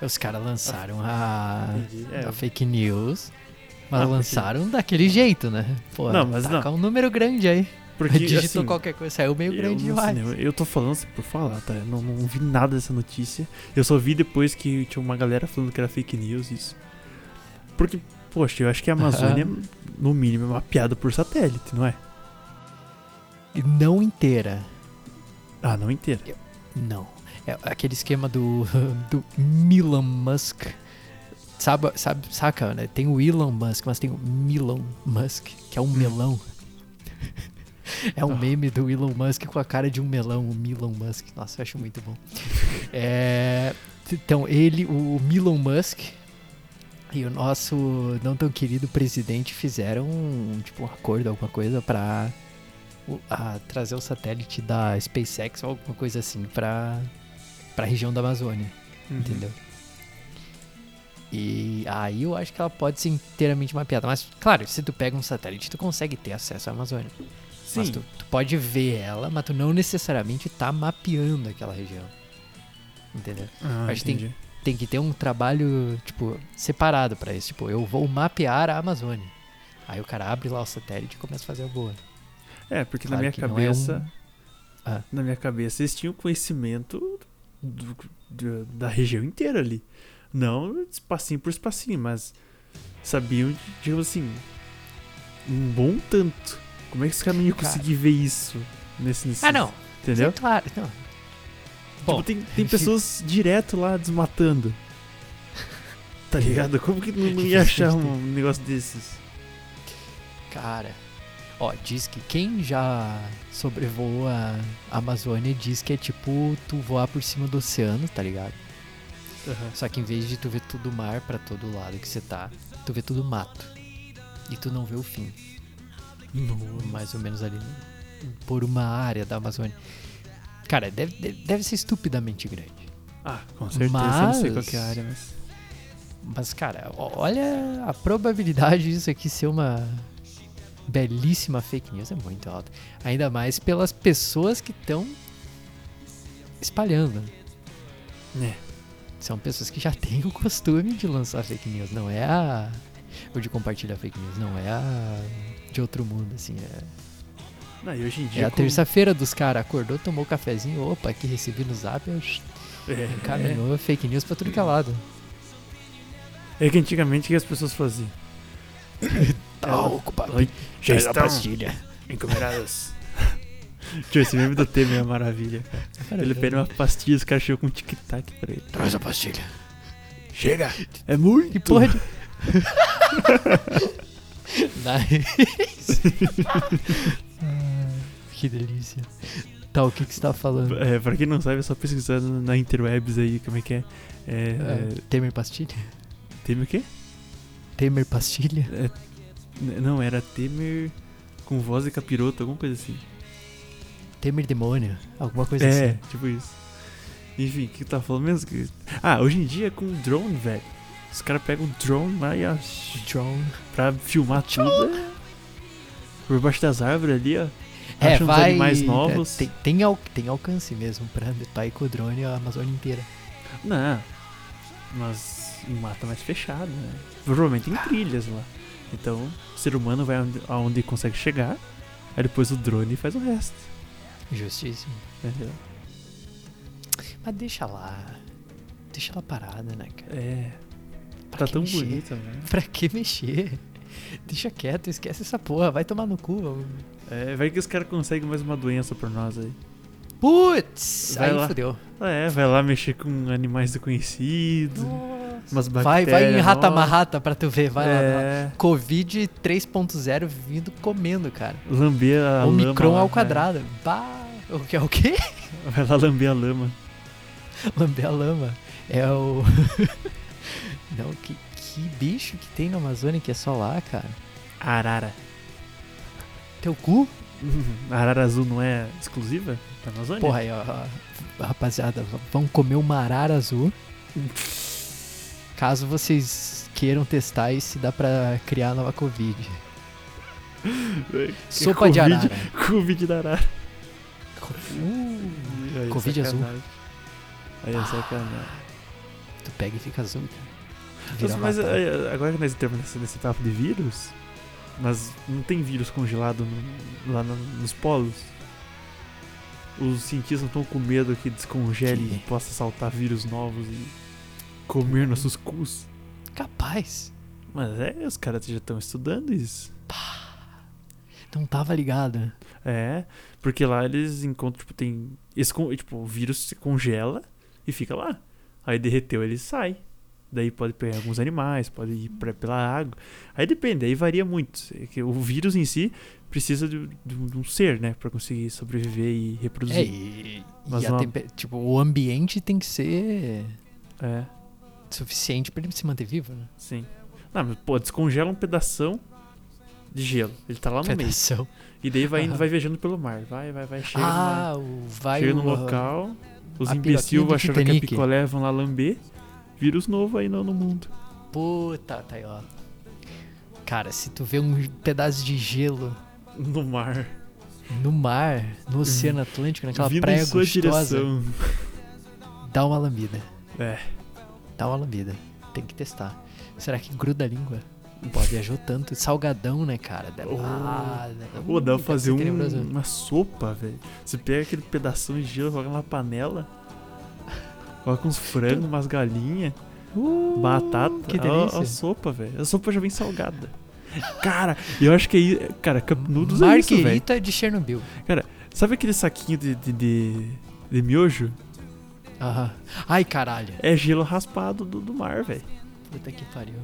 Os caras lançaram a, entendi. É, a fake news, mas Ah, porque- lançaram daquele jeito, né? Pô, Não, mas taca não. um número grande aí. porque, Digitou assim, qualquer coisa, saiu meio eu grande não demais. sei, eu, eu tô falando assim por falar, tá? Eu não, não vi nada dessa notícia. Eu só vi depois que tinha uma galera falando que era fake news isso. Porque, poxa, eu acho que a Amazônia, no mínimo, é mapeada por satélite, não é? Não inteira. Ah, não inteira. Não. É aquele esquema do, *laughs* do Elon Musk. Sabe, sabe, saca, né? Tem o Elon Musk, mas tem o Elon Musk, que é um melão. *laughs* É um Ah. meme do Elon Musk com a cara de um melão, o Elon Musk. Nossa, eu acho muito bom. *laughs* É, então, ele, o Elon Musk e o nosso não tão querido presidente fizeram um, tipo, um acordo, alguma coisa, pra o- a trazer o satélite da SpaceX ou alguma coisa assim pra, pra região da Amazônia, Uhum. entendeu? E aí eu acho que ela pode ser inteiramente mapeada. Mas, claro, se tu pega um satélite, tu consegue ter acesso à Amazônia. Sim. Mas tu, tu pode ver ela, mas tu não necessariamente tá mapeando aquela região. Entendeu? Ah, acho que tem- entendi. tem que ter um trabalho, tipo, separado pra isso. Tipo, eu vou mapear a Amazônia. Aí o cara abre lá o satélite e começa a fazer a boa. É, porque Claro na minha não é cabeça. um- Ah. Na minha cabeça, eles tinham conhecimento do- do- da região inteira ali. Não espacinho por espacinho, mas sabiam, digamos assim, um bom tanto. Como é que os caras não iam Cara. conseguir ver isso nesse, nesse Ah, não. Entendeu? Sim, claro. Não. Bom, tipo, tem, tem pessoas direto lá desmatando. Tá *laughs* ligado? Como que não, ia achar um negócio desses? Cara, ó, diz que quem já sobrevoou a Amazônia diz que é tipo tu voar por cima do oceano, tá ligado? Só que em vez de tu ver tudo mar pra todo lado que você tá, tu vê tudo mato. E tu não vê o fim. Mais ou menos ali por uma área da Amazônia. Cara, deve, deve, deve ser estupidamente grande. Ah, com certeza. Eu não sei qual Mas- é a área, mas. Mas, cara, olha a probabilidade disso aqui ser uma belíssima fake news é muito alta. Ainda mais pelas pessoas que estão espalhando. É. São pessoas que já *laughs* têm o costume de lançar fake news. Não é a. Ou de compartilhar fake news. Não é a. De outro mundo, assim. É, Não, e hoje em é dia. a com- terça-feira dos caras. Acordou, tomou cafezinho. Opa, aqui recebi no zap. Eu É, encaminhou fake news pra tudo que é lado. é que antigamente o que as pessoas faziam? *coughs* Tá ocupado. Já estão pastilha. encomendadas. Tio, esse meme do Temer é uma maravilha, cara. Ele pede uma pastilha e os caras chegam com um tic-tac pra ele. Traz a pastilha. Chega! É muito! Que porra de. *laughs* nice. Ah, *laughs* que delícia. Tá, o que, que você tá falando? É, pra quem não sabe, é só pesquisar na interwebs aí, como é que é. É. É, Temer pastilha? Temer o quê? Temer pastilha? É, não, era Temer com voz de capiroto, alguma coisa assim. Temer demônio? Alguma coisa é, assim. tipo isso. Enfim, o que tá falando mesmo? Ah, hoje em dia é com drone, velho. Os caras pegam um drone lá e ó, Drone. pra filmar tudo. é. Por baixo das árvores ali, ó. É, Acham vai. animais novos. Tem, tem, al- tem alcance mesmo pra, pra ir com o drone a Amazônia inteira. Não, mas em mata mais fechado, né? Provavelmente em trilhas lá. Então, o ser humano vai aonde consegue chegar, aí depois o drone faz o resto. Justíssimo. Entendeu? Mas deixa lá. Deixa ela parada, né, cara? É, Pra tá tão mexer? bonita, velho. Pra que mexer? Deixa quieto, esquece essa porra, vai tomar no cu. É, vai que os caras conseguem mais uma doença por nós aí. Putz, Vai aí lá. fodeu. É, vai lá mexer com animais desconhecidos, umas Vai, vai em novas. rata-marrata pra tu ver, vai lá. é, Covid 3.0 vindo comendo, cara. lamber a o lama micron lá, ao quadrado. Bah, o que é o quê? Vai lá lamber a lama. Lamber a lama. É o. *laughs* Não, que, que bicho que tem na Amazônia que é só lá, cara? Arara. Teu cu? A arara azul não é exclusiva da Amazônia? Porra, aí, ó. Rapaziada, vão comer uma arara azul. Caso vocês queiram testar e se dá pra criar a nova Covid. *laughs* Sopa de Covid- arara. Covid da arara. Uh, Aí é Covid azul. Aí é sacanagem. tu pega e fica azul, cara. Vira Mas, é, agora que nós estamos nesse, nesse papo de vírus, mas não tem vírus congelado no- lá no- nos polos? Os cientistas não estão com medo que descongele Que? e possa saltar vírus novos e comer nossos cus? Capaz. Mas é, os caras já estão estudando isso. Não tava ligado. É, porque lá eles encontram, tipo, tem. Esse, tipo, o vírus se congela e fica lá. Aí derreteu, ele sai. Daí pode pegar alguns animais, pode ir pra, pela água. Aí depende, aí varia muito. É o vírus em si precisa de, de um de um ser, né? Pra conseguir sobreviver e É, reproduzir. e, Mas e tempe- tipo, o ambiente tem que ser É, suficiente pra ele se manter vivo, né? sim. Não, mas pô, descongela um pedação de gelo. Ele tá lá no meio. E daí vai indo, vai viajando pelo mar. Vai, vai, vai. Chega, Ah, numa- o vai chega no local, os imbecil achando que é picolé vão lá lamber. Vírus novo aí no, no mundo. Puta, tá aí, ó. Cara, se tu vê um pedaço de gelo No mar. no mar, no Oceano Atlântico, naquela vindo praia em sua gostosa, direção. dá uma lambida. É. Dá uma lambida. Tem que testar. Será que gruda a língua? Pô, viajou tanto. Salgadão, né, cara? Deve... Oh. Ah, Pô, dá pra fazer um- uma sopa, velho. Você pega aquele pedação de gelo, joga na panela, coloca uns frangos, umas galinhas, Uh, batata. Que delícia. A, sopa, velho. A sopa já vem salgada. Cara, eu acho que aí. Cara, Cup Noodles é isso, velho. Marguerita de Chernobyl. Sabe aquele saquinho de, de, de, de miojo? Aham. Ai, caralho. É gelo raspado do, do mar, velho. Puta que pariu.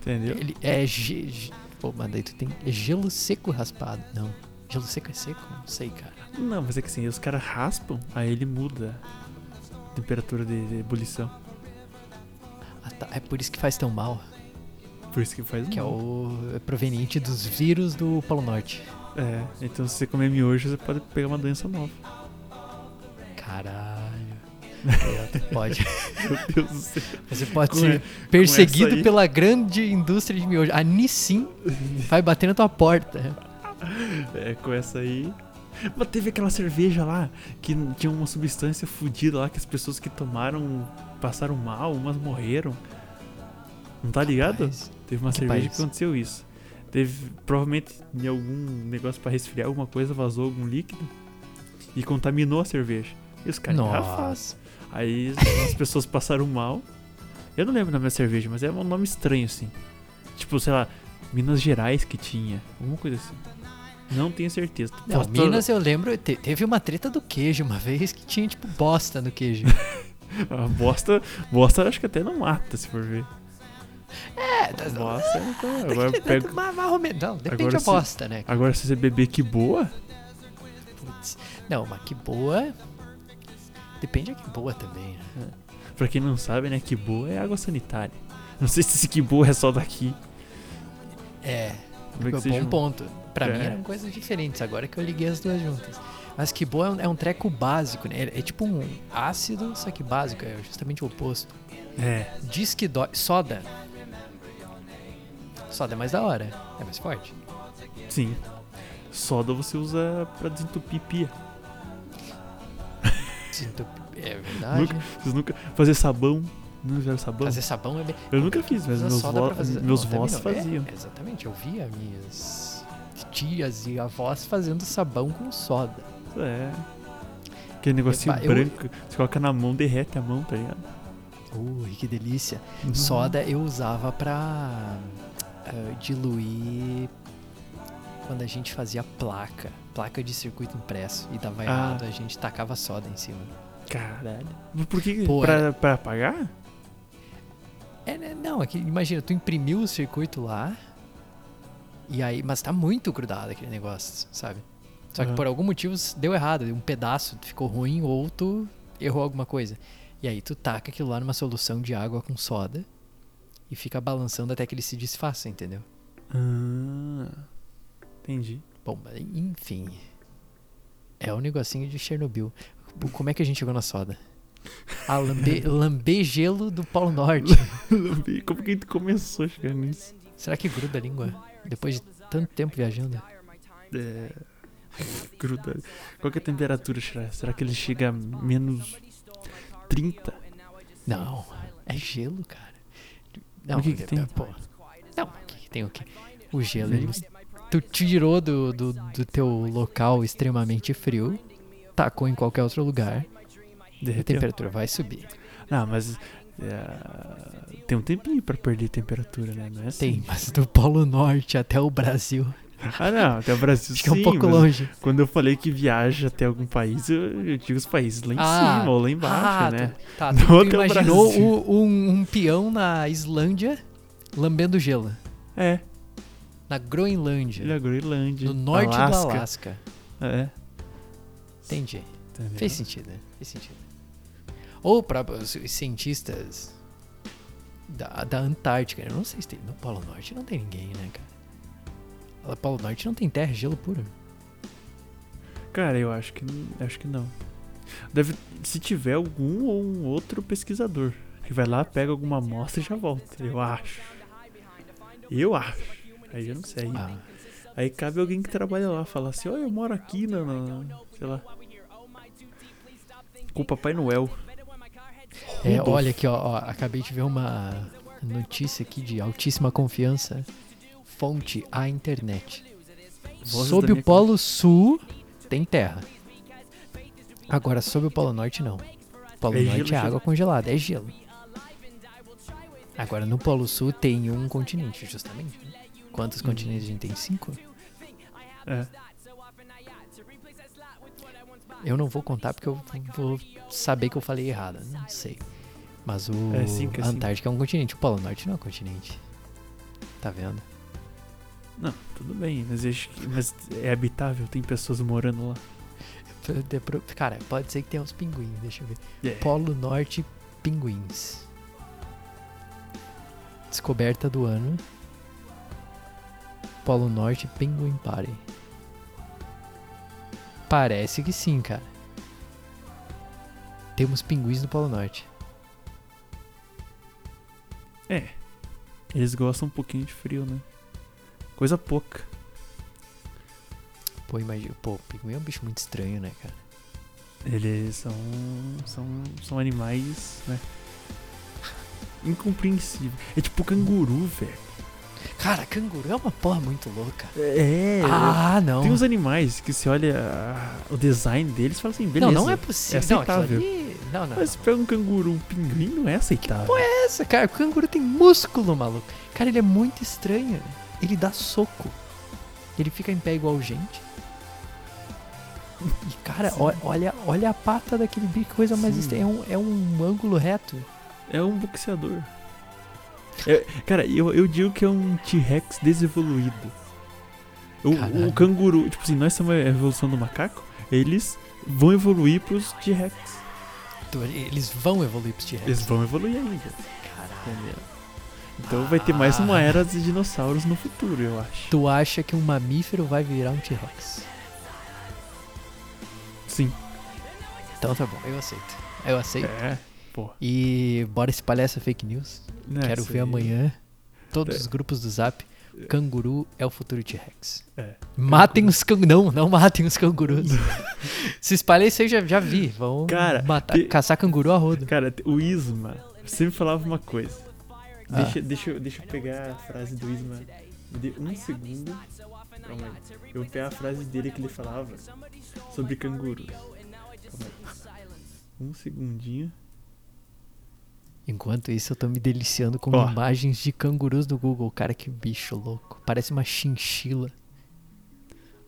Entendeu? Ele é. Ge... ge- Pô, mas daí tu tem. Gelo seco raspado. Não. Gelo seco é seco? Não sei, cara. Não, mas é que assim, os caras raspam, aí ele muda a temperatura de, de ebulição. Ah, tá. É por isso que faz tão mal. Por isso que faz Que é mal. o. É proveniente dos vírus do Polo Norte. É, então se você comer miojo, você pode pegar uma doença nova. Caralho. É, pode. *laughs* Meu Deus do céu. Você pode Com ser e- perseguido pela grande indústria de miojo. A Nissin vai bater na tua porta. É, com essa aí. Mas teve aquela cerveja lá que tinha uma substância fodida lá que as pessoas que tomaram passaram mal, umas morreram. Não tá ligado? Rapaz, Teve uma que cerveja país? que aconteceu isso. Teve, provavelmente, em algum negócio pra resfriar alguma coisa, vazou algum líquido e contaminou a cerveja. E os caras. Nossa. Aí as pessoas passaram mal. Eu não lembro o nome da cerveja, mas é um nome estranho assim. Tipo, sei lá, Minas Gerais que tinha. Alguma coisa assim. Não tenho certeza. Não, tô- Minas eu lembro, te- teve uma treta do queijo uma vez que tinha tipo bosta no queijo. *laughs* A bosta, bosta acho que até não mata, se for ver. É, das- Bosta, *laughs* então, agora, pega, mas, mais menos. Não, depende Agora da se- bosta, né? agora se você beber que boa, Putz. Não, mas que boa. Depende da que boa também. né? pra quem não sabe, né, que boa é água sanitária. Não sei se esse que boa é só daqui. É, Como é que bom um- ponto. Pra É. mim eram coisas diferentes, agora que eu liguei as duas juntas. Mas que boa é um, é um treco básico, né? É, é tipo um ácido, só que básico, é justamente o oposto. É, Diz que dói. Soda. Soda é mais da hora, é mais forte. sim. Soda você usa pra desentupir pia. É verdade. Nunca, vocês nunca. Fazer sabão. Não usaram sabão? Fazer sabão é bem. Eu nunca fiz, mas meus, pra fazer- meus Não, vós não. faziam. É, exatamente, eu via minhas tias e avós fazendo sabão com soda. É. Aquele negocinho Epa, eu- branco. Você coloca na mão, derrete a mão, tá ligado? Ui, que delícia. Uhum. Soda eu usava pra ah, diluir quando a gente fazia placa. Placa de circuito impresso. E dava Ah. errado, a gente tacava soda em cima. Caralho. Por que? Pô, pra, pra apagar? É, né, não, é que imagina, tu imprimiu o circuito lá. E aí, mas tá muito grudado aquele negócio, sabe? Só que Aham. por algum motivo deu errado, um pedaço ficou ruim ou tu errou alguma coisa. E aí tu taca aquilo lá numa solução de água com soda e fica balançando até que ele se desfaça, entendeu? Ah, entendi. Bom, enfim. É o negocinho de Chernobyl. Como é que a gente chegou na soda? Ah, lamber *laughs* gelo do Polo Norte. Como que a gente começou a chegar nisso? Será que gruda a língua? Depois de tanto tempo viajando? É. Gruda. Qual que é a temperatura, será? Será que ele chega a menos 30? Não, é gelo, cara. Não, O que que tem? Pô, não, o que, que tem o quê? O gelo, ele, tu tirou do, do, do teu local extremamente frio, tacou em qualquer outro lugar, e a Derreteu? temperatura vai subir. Não, mas. é, tem um tempinho pra perder temperatura, né? Não é assim. Tem, mas do Polo Norte até o Brasil, Ah, não, até o Brasil *laughs* acho que é um sim, pouco longe. Quando eu falei que viaja até algum país, eu, eu digo os países lá em Ah, cima ou lá embaixo, ah, né? Tá, *laughs* Não tu, tu imaginou o- um, um peão na Islândia lambendo gelo. É, Na Groenlândia, é Groenlândia. no norte Alasca. do Alasca. É. Entendi. entendeu? Fez sentido, né? Fez sentido. Ou para os cientistas da, da Antártica. Eu não sei se tem. No Polo Norte não tem ninguém, né, cara? No Polo Norte não tem terra, gelo puro. Cara, eu acho que acho que não. Deve, se tiver algum ou um outro pesquisador que vai lá, pega alguma amostra e já volta. Eu acho. Eu acho. Aí eu não sei. Ah, Aí cabe alguém que trabalha lá falar assim, olha, eu moro aqui na, na- sei lá. Com o Papai Noel. É, olha aqui, ó, ó, acabei de ver uma notícia aqui de altíssima confiança. Fonte, a internet. Vozes sob o Polo Sul tem terra. Agora, sob o Polo Norte, não. Polo É Norte gelo, é gelo. água congelada, é gelo. Agora, no Polo Sul tem um continente, justamente. né? Quantos continentes a gente tem? Cinco? É. Eu não vou contar porque eu vou saber que eu falei errado. Não sei. Mas o É cinco, é a cinco. Antártica é um continente. O Polo Norte não é um continente. Tá vendo? Não, tudo bem, mas, que- mas é habitável, tem pessoas morando lá. Cara, pode ser que tenha uns pinguins. Deixa eu ver. É. Polo Norte Pinguins. Descoberta do ano. Polo Norte Penguin Party. Parece que sim, cara. Temos pinguins no Polo Norte. É. Eles gostam um pouquinho de frio, né? Coisa pouca. Pô, imagina. Pô, pinguim é um bicho muito estranho, né, cara? Eles são. são. são animais, né? Incompreensível. É tipo canguru, velho. Cara, canguru é uma porra muito louca. É. Ah, não. Tem uns animais que se olha ah, o design deles e fala assim, beleza. Não, não é possível. É não, aquilo aceitável. ali- Não, não. Mas se pega um canguru, um pinguim, não é aceitável. Essa, cara, o canguru tem músculo, maluco. Cara, ele é muito estranho. Ele dá soco. Ele fica em pé igual gente. E, cara, Sim. olha, olha a pata daquele bicho, que coisa mais Sim. estranha. É um, é um ângulo reto. É um boxeador. É- cara, eu, eu digo que é um T-Rex desevoluído. O, o canguru, tipo assim, nós somos a evolução do macaco, eles vão evoluir pros T-Rex. Tu- Eles vão evoluir pros T-Rex. Eles vão evoluir ainda. Caralho. Então vai ter mais uma Ah. era de dinossauros no futuro, eu acho. Tu acha que um mamífero vai virar um T-Rex? Sim. Então tá bom, eu aceito. Eu aceito. É, E bora espalhar essa fake news. né, Quero ver aí. amanhã. Todos É. os grupos do Zap. Canguru é o futuro T-Rex. É. Matem os cangurus. Não, não matem os cangurus. *laughs* Se espalha isso aí, já, já vi. Vão Cara, matar, te- caçar canguru a rodo. Cara, o Isma sempre falava uma coisa. Ah. Deixa, deixa, eu- deixa eu pegar a frase do Isma. Me dê um segundo. Calma aí. Eu vou pegar a frase dele que ele falava sobre cangurus. Calma aí. Um segundinho. Enquanto isso, eu tô me deliciando com Ó. imagens de cangurus do Google. Cara, que bicho louco. Parece uma chinchila.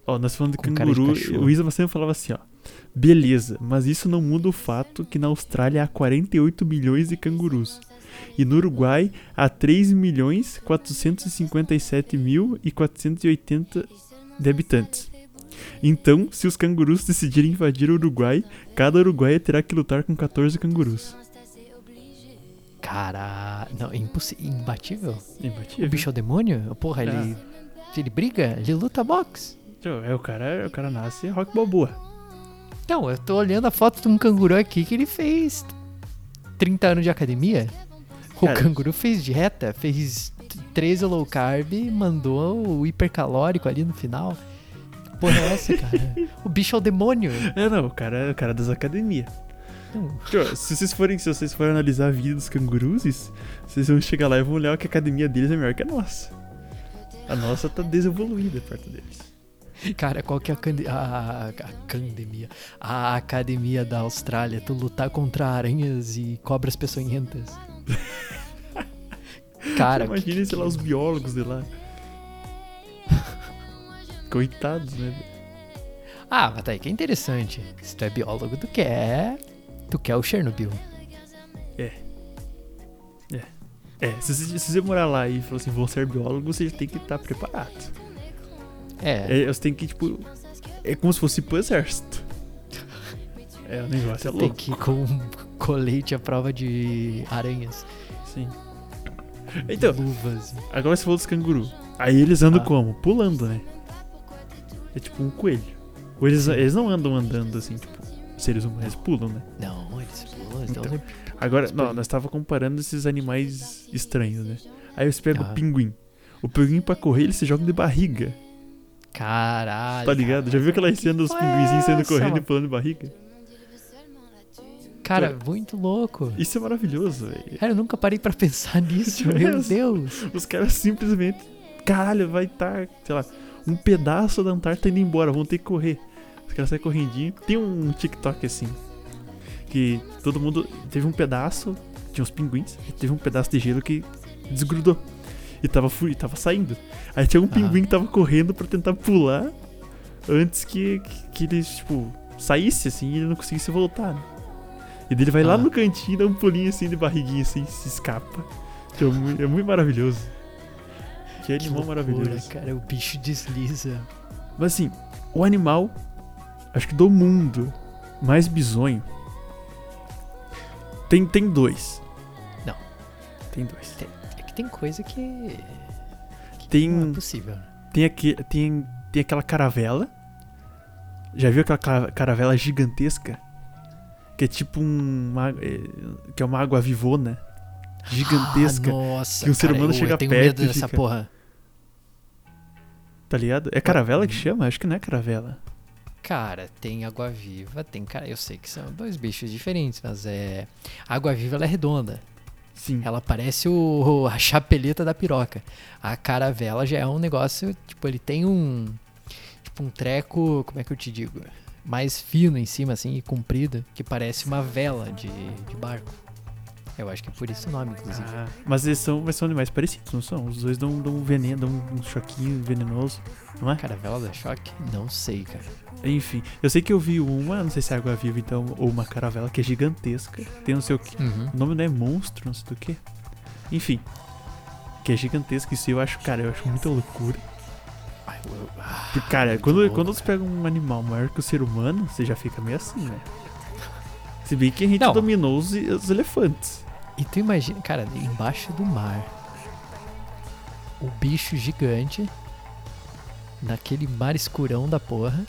Ó, nós falando de de canguru, cachorro. o Isma sempre falava assim, ó. Beleza, mas isso não muda o fato que na Austrália há 48 milhões de cangurus. E no Uruguai há 3 milhões 457 mil e 480 de habitantes. Então, se os cangurus decidirem invadir o Uruguai, cada uruguaia terá que lutar com 14 cangurus. Cara, não, impossível. Imbatível. Imbatível. O bicho é o demônio? Porra, É. ele. Ele briga? Ele luta boxe? É, o cara, o cara nasce rock balboa. Não, eu tô olhando a foto de um canguru aqui que ele fez 30 anos de academia. O Cara. canguru fez dieta, fez 13 low carb e mandou o hipercalórico ali no final. Porra, é essa, cara? *laughs* O bicho é o demônio. É, não, o cara é o cara das academias. Tio, se vocês forem, se vocês forem analisar a vida dos cangurus, vocês vão chegar lá e vão olhar que a academia deles é melhor que a nossa. A nossa tá desevoluída perto deles. Cara, qual que é a, a, a academia? A academia da Austrália, tu lutar contra aranhas e cobras peçonhentas. *laughs* Cara, Imagina, sei lá, os biólogos de lá. *laughs* Coitados, né? Ah, mas tá aí que é interessante. Se tu é biólogo, tu quer. Tu quer o Chernobyl. É, se, você- se você morar lá e falar assim, vou ser biólogo, você tem que estar preparado. É. É, você tem que, tipo. É como se fosse pro exército. É, o negócio é Tem louco. que ir com colete à prova de aranhas. Sim. Então, Luvas. agora você falou dos cangurus. Aí eles andam Ah. como? Pulando, né? É tipo um coelho. Ou eles, eles não andam andando assim, tipo, seres humanos, eles pulam, né? Não, eles pulam, eles Então. Agora, Super. não, nós tava comparando esses animais estranhos, né? Aí você pega Ah. o pinguim. O pinguim pra correr, ele se joga de barriga, Caralho. tá ligado? Já viu aquela cena dos Ué, pinguinzinhos saindo correndo e pulando de barriga? Cara, muito louco. Isso é maravilhoso, velho. Cara, eu nunca parei pra pensar *laughs* nisso, meu Deus. Os caras simplesmente. Caralho, vai estar, sei lá, um pedaço da Antártida indo embora, vão ter que correr. Os caras saem correndinho. Tem um TikTok assim. Que todo mundo. Teve um pedaço, tinha uns pinguins, e teve um pedaço de gelo que desgrudou. E tava, fui, tava saindo. Aí tinha um Ah. pinguim que tava correndo pra tentar pular antes que, que, que ele, tipo, saísse assim e ele não conseguisse voltar. Né? E daí ele vai lá Ah. no cantinho, dá um pulinho assim de barriguinha assim, se escapa. É muito, é muito maravilhoso. Que Que animal loucura, maravilhoso. cara, o bicho desliza. Mas assim, o animal, acho que do mundo mais bizonho. Tem, tem dois. Não. Tem dois. Tem, é que tem coisa que, que Tem- não é possível. né? Tem, aqui, tem, tem aquela caravela. Já viu aquela ca- caravela gigantesca? Que é tipo um. uma- é, que é uma água vivona. Gigantesca. Ah, nossa, que o ser cara, humano eu, chega eu tenho perto medo dessa fica- porra. Tá ligado? É caravela que chama? Acho que não é caravela. Cara, tem água-viva, tem cara, eu sei que são dois bichos diferentes, mas é água-viva ela é redonda. Sim. Ela parece o, a chapeleta da piroca. A caravela já é um negócio, tipo, ele tem um tipo um treco, como é que eu te digo, mais fino em cima assim e comprido, que parece uma vela de, de barco. Eu acho que é por isso o nome, inclusive. Ah, mas eles são, mas são animais parecidos, não são? Os dois dão, dão um veneno, dão um choquinho venenoso, não é? Caravela da choque? Não sei, cara. Enfim, eu sei que eu vi uma, não sei se é água viva então, ou uma caravela que é gigantesca. Tem não sei o que. Uhum. O nome não é monstro, não sei do que. Enfim. Que é gigantesca, isso eu acho, cara, eu acho muita loucura. Ah, Porque, cara, quando, louco, quando você pega um animal maior que o ser humano, você já fica meio assim, né? Se bem que a gente Não. dominou os, os elefantes. E tu imagina, cara, embaixo do mar, o bicho gigante, naquele mar escurão da porra,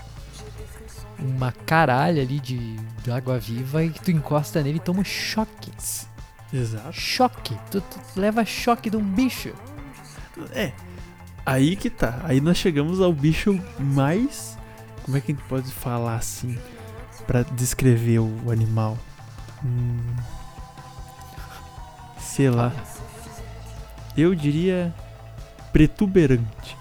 uma caralha ali de, de água viva e tu encosta nele e toma um choque. Exato. Choque. Tu, tu leva choque de um bicho. É. Aí que tá. Aí nós chegamos ao bicho mais. Como é que a gente pode falar assim? Pra descrever o animal? Hum, sei lá. Eu diria. Pretuberante.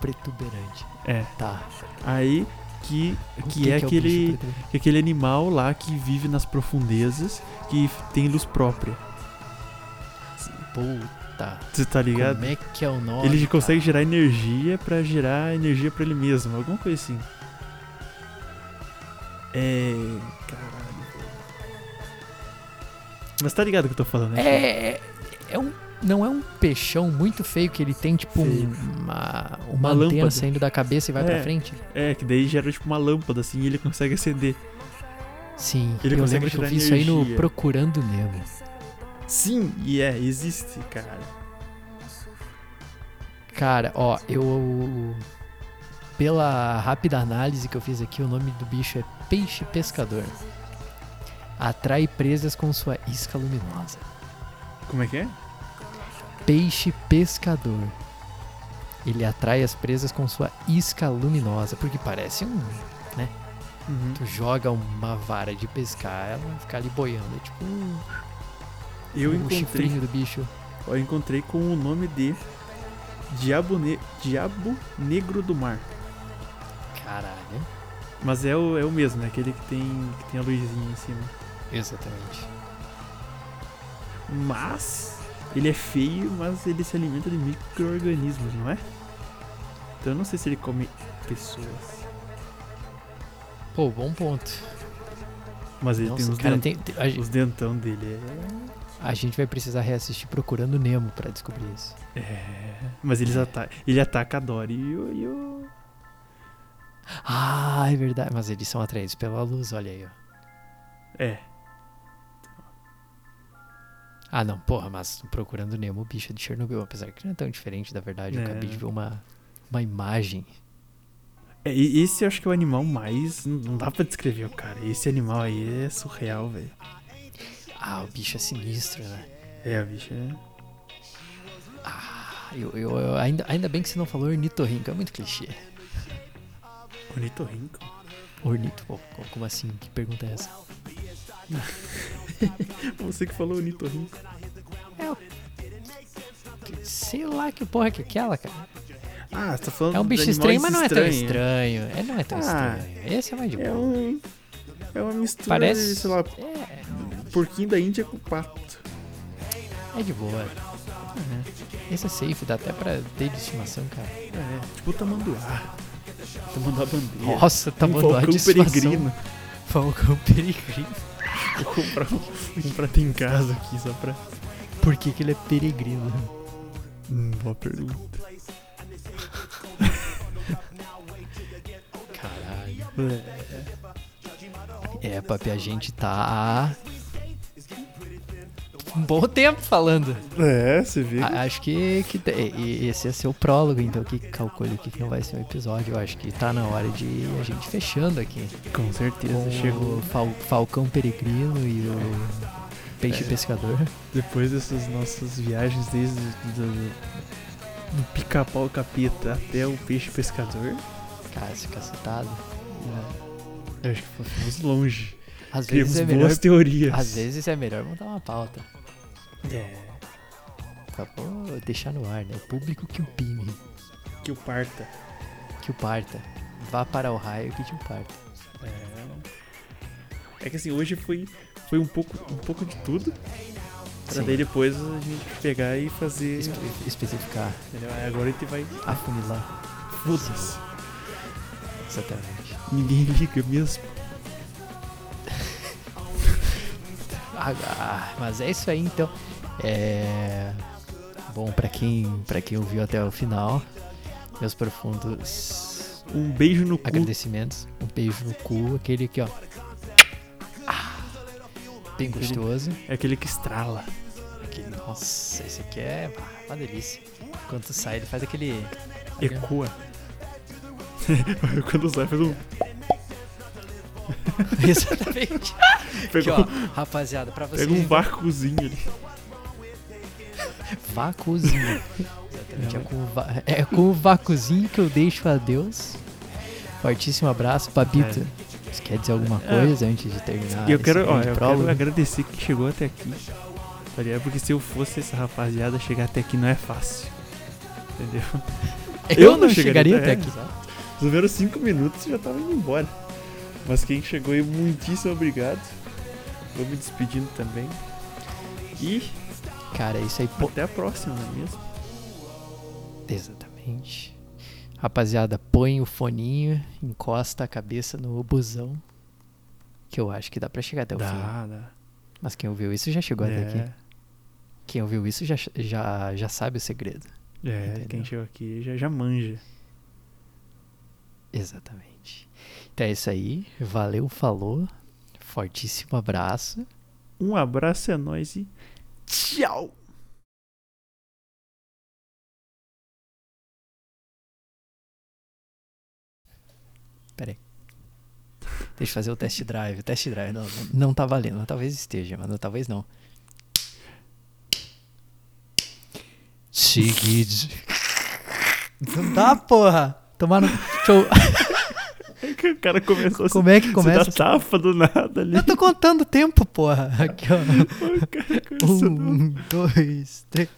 Pretuberante. É. Tá. Aí que, O que, é bicho aquele. que é aquele animal lá que vive nas profundezas, que tem luz própria. Puta. Você tá ligado? Como é que é o nome? Ele consegue cara? gerar energia pra gerar energia pra ele mesmo, alguma coisa assim. É. Caralho. Mas tá ligado o que eu tô falando, né? É, é, é um. Não é um peixão muito feio que ele tem, tipo, Feio. um- uma, uma, Uma antena lâmpada. saindo da cabeça e vai É. pra frente? É, que daí gera tipo uma lâmpada assim e ele consegue acender. Sim, Ele eu consegue lembro que eu vi isso aí no. Procurando Nemo. Sim, e é, existe, cara. Cara, ó, eu. Pela rápida análise que eu fiz aqui, o nome do bicho é peixe pescador. Atrai presas com sua isca luminosa. Como é que é? Peixe pescador. Ele atrai as presas com sua isca luminosa, porque parece um. Uhum. Tu joga uma vara de pescar, ela fica ali boiando. É tipo Eu o encontrei, chifrinho do bicho. eu encontrei com o nome de Diabo, ne Diabo Negro do Mar. Caralho. Mas é o, é o mesmo, é aquele que tem, que tem a luzinha em cima. Exatamente. Mas ele é feio, mas ele se alimenta de micro-organismos, não é? Então eu não sei se ele come pessoas. Pô, bom ponto. Mas ele Nossa, tem os, cara, dent- tem- tem- os dentão dele. a gente vai precisar reassistir Procurando Nemo pra descobrir isso. É. é... Mas eles ata ele ataca a Dory e o, e o- Ah, é verdade. Mas eles são atraídos pela luz, olha aí, ó. É. Ah, não, porra, mas Procurando Nemo, o bicho é de Chernobyl, apesar que não é tão diferente da verdade. Eu É. acabei de ver uma, uma imagem. É, esse eu acho que é o animal mais. Não dá pra descrever o cara. Esse animal aí é surreal, velho. Ah, o bicho é sinistro, né? É, a bicha é. Ah, eu, eu, eu- ainda, ainda bem que você não falou ornitorrinco, é muito clichê. Ornitorrinco. Ornito, como assim? Que pergunta é essa? *laughs* Você que falou ornitorrinco. É o. Sei lá que porra que é aquela, cara. Ah, você tá falando É um bicho estranho, mas não é tão estranho. Ele não é tão Ah, estranho. Esse é mais de É boa. um. É uma mistura, Parece- sei lá, É, porquinho da Índia com pato. é de boa. Esse é safe, dá até pra ter de estimação, cara. É, tipo o tamanduá. Tamanduá bandeira. Nossa, tá um de estimação. peregrino. Falcão peregrino. Vou comprar um, um pra ter em casa aqui, só pra... Por que, que ele é peregrino? Hum, boa pergunta. *laughs* Caralho. É, papi, a gente tá. Um *laughs* bom tempo falando. É, você. A- acho que, que esse ia ser o prólogo, então que calcule o que que não vai ser um episódio. Eu acho que tá na hora de a gente fechando aqui. Com certeza, Com chegou. o Fal- Falcão Peregrino e o Peixe É. Pescador. Depois dessas nossas viagens desde do, pica-pau capeta até o peixe pescador, Cara, esse cacetado. eu acho que fomos longe. Às Criamos vezes é boas melhor. teorias. Às vezes é melhor montar uma pauta. É. Pra pô, deixar no ar, né? O público que opine, Que o parta. que o parta. Vá para o raio que te o parta. É. É que assim, hoje foi, foi um, pouco, um pouco de tudo. Pra Sim. daí depois a gente pegar e fazer. Espe- especificar, Entendeu? Aí Agora a gente vai. afunilar. Foda-se. Exatamente. Ninguém *laughs* liga mesmo. Ah, mas é isso aí então. É. Bom, pra quem, pra quem ouviu até o final, meus profundos Um beijo no cu. agradecimentos. Um beijo no cu, aquele aqui, ó. Ah, bem Aquele- gostoso. É aquele que estrala. Aquele, nossa, esse aqui é ah, uma delícia. Quando sai, ele faz aquele. Ecoa. *laughs* Quando sai, faz um. *laughs* Exatamente. Aqui, Pega, ó, rapaziada, pra vocês. pega um vácuozinho ali. Vácuozinho. *laughs* Exatamente. É com, va- é com o vácuozinho que eu deixo a Deus. Fortíssimo abraço, Babito. Você quer dizer alguma É. coisa antes de terminar? Eu quero, ó, eu quero agradecer que chegou até aqui. Tá? Porque se eu fosse essa rapaziada, chegar até aqui não é fácil. Entendeu? Eu, não chegaria até é, aqui. exato. Os primeiros cinco minutos já tava indo embora. Mas quem chegou aí, muitíssimo obrigado. Vou me despedindo também. E Cara, isso aí, até a próxima, não é mesmo? Exatamente. Rapaziada, põe o foninho, encosta a cabeça no busão. Que eu acho que dá pra chegar até o fim. dá. Mas quem ouviu isso já chegou até aqui. É, Quem ouviu isso já, já, já sabe o segredo. é Entendeu? quem chegou aqui já, já manja. Exatamente. Então é isso aí. Valeu, falou. Fortíssimo abraço. Um abraço é nóis e tchau! Deixa eu fazer o test drive. O test drive não, não, tá valendo. Talvez esteja, mas talvez não. Seguidos. Não dá, porra. Tomar no. Show. *laughs* O cara começou Como é que se começa? dar tapa do nada ali. Eu tô contando o tempo, porra. Aqui, ó. *laughs* O cara Um, dois, três.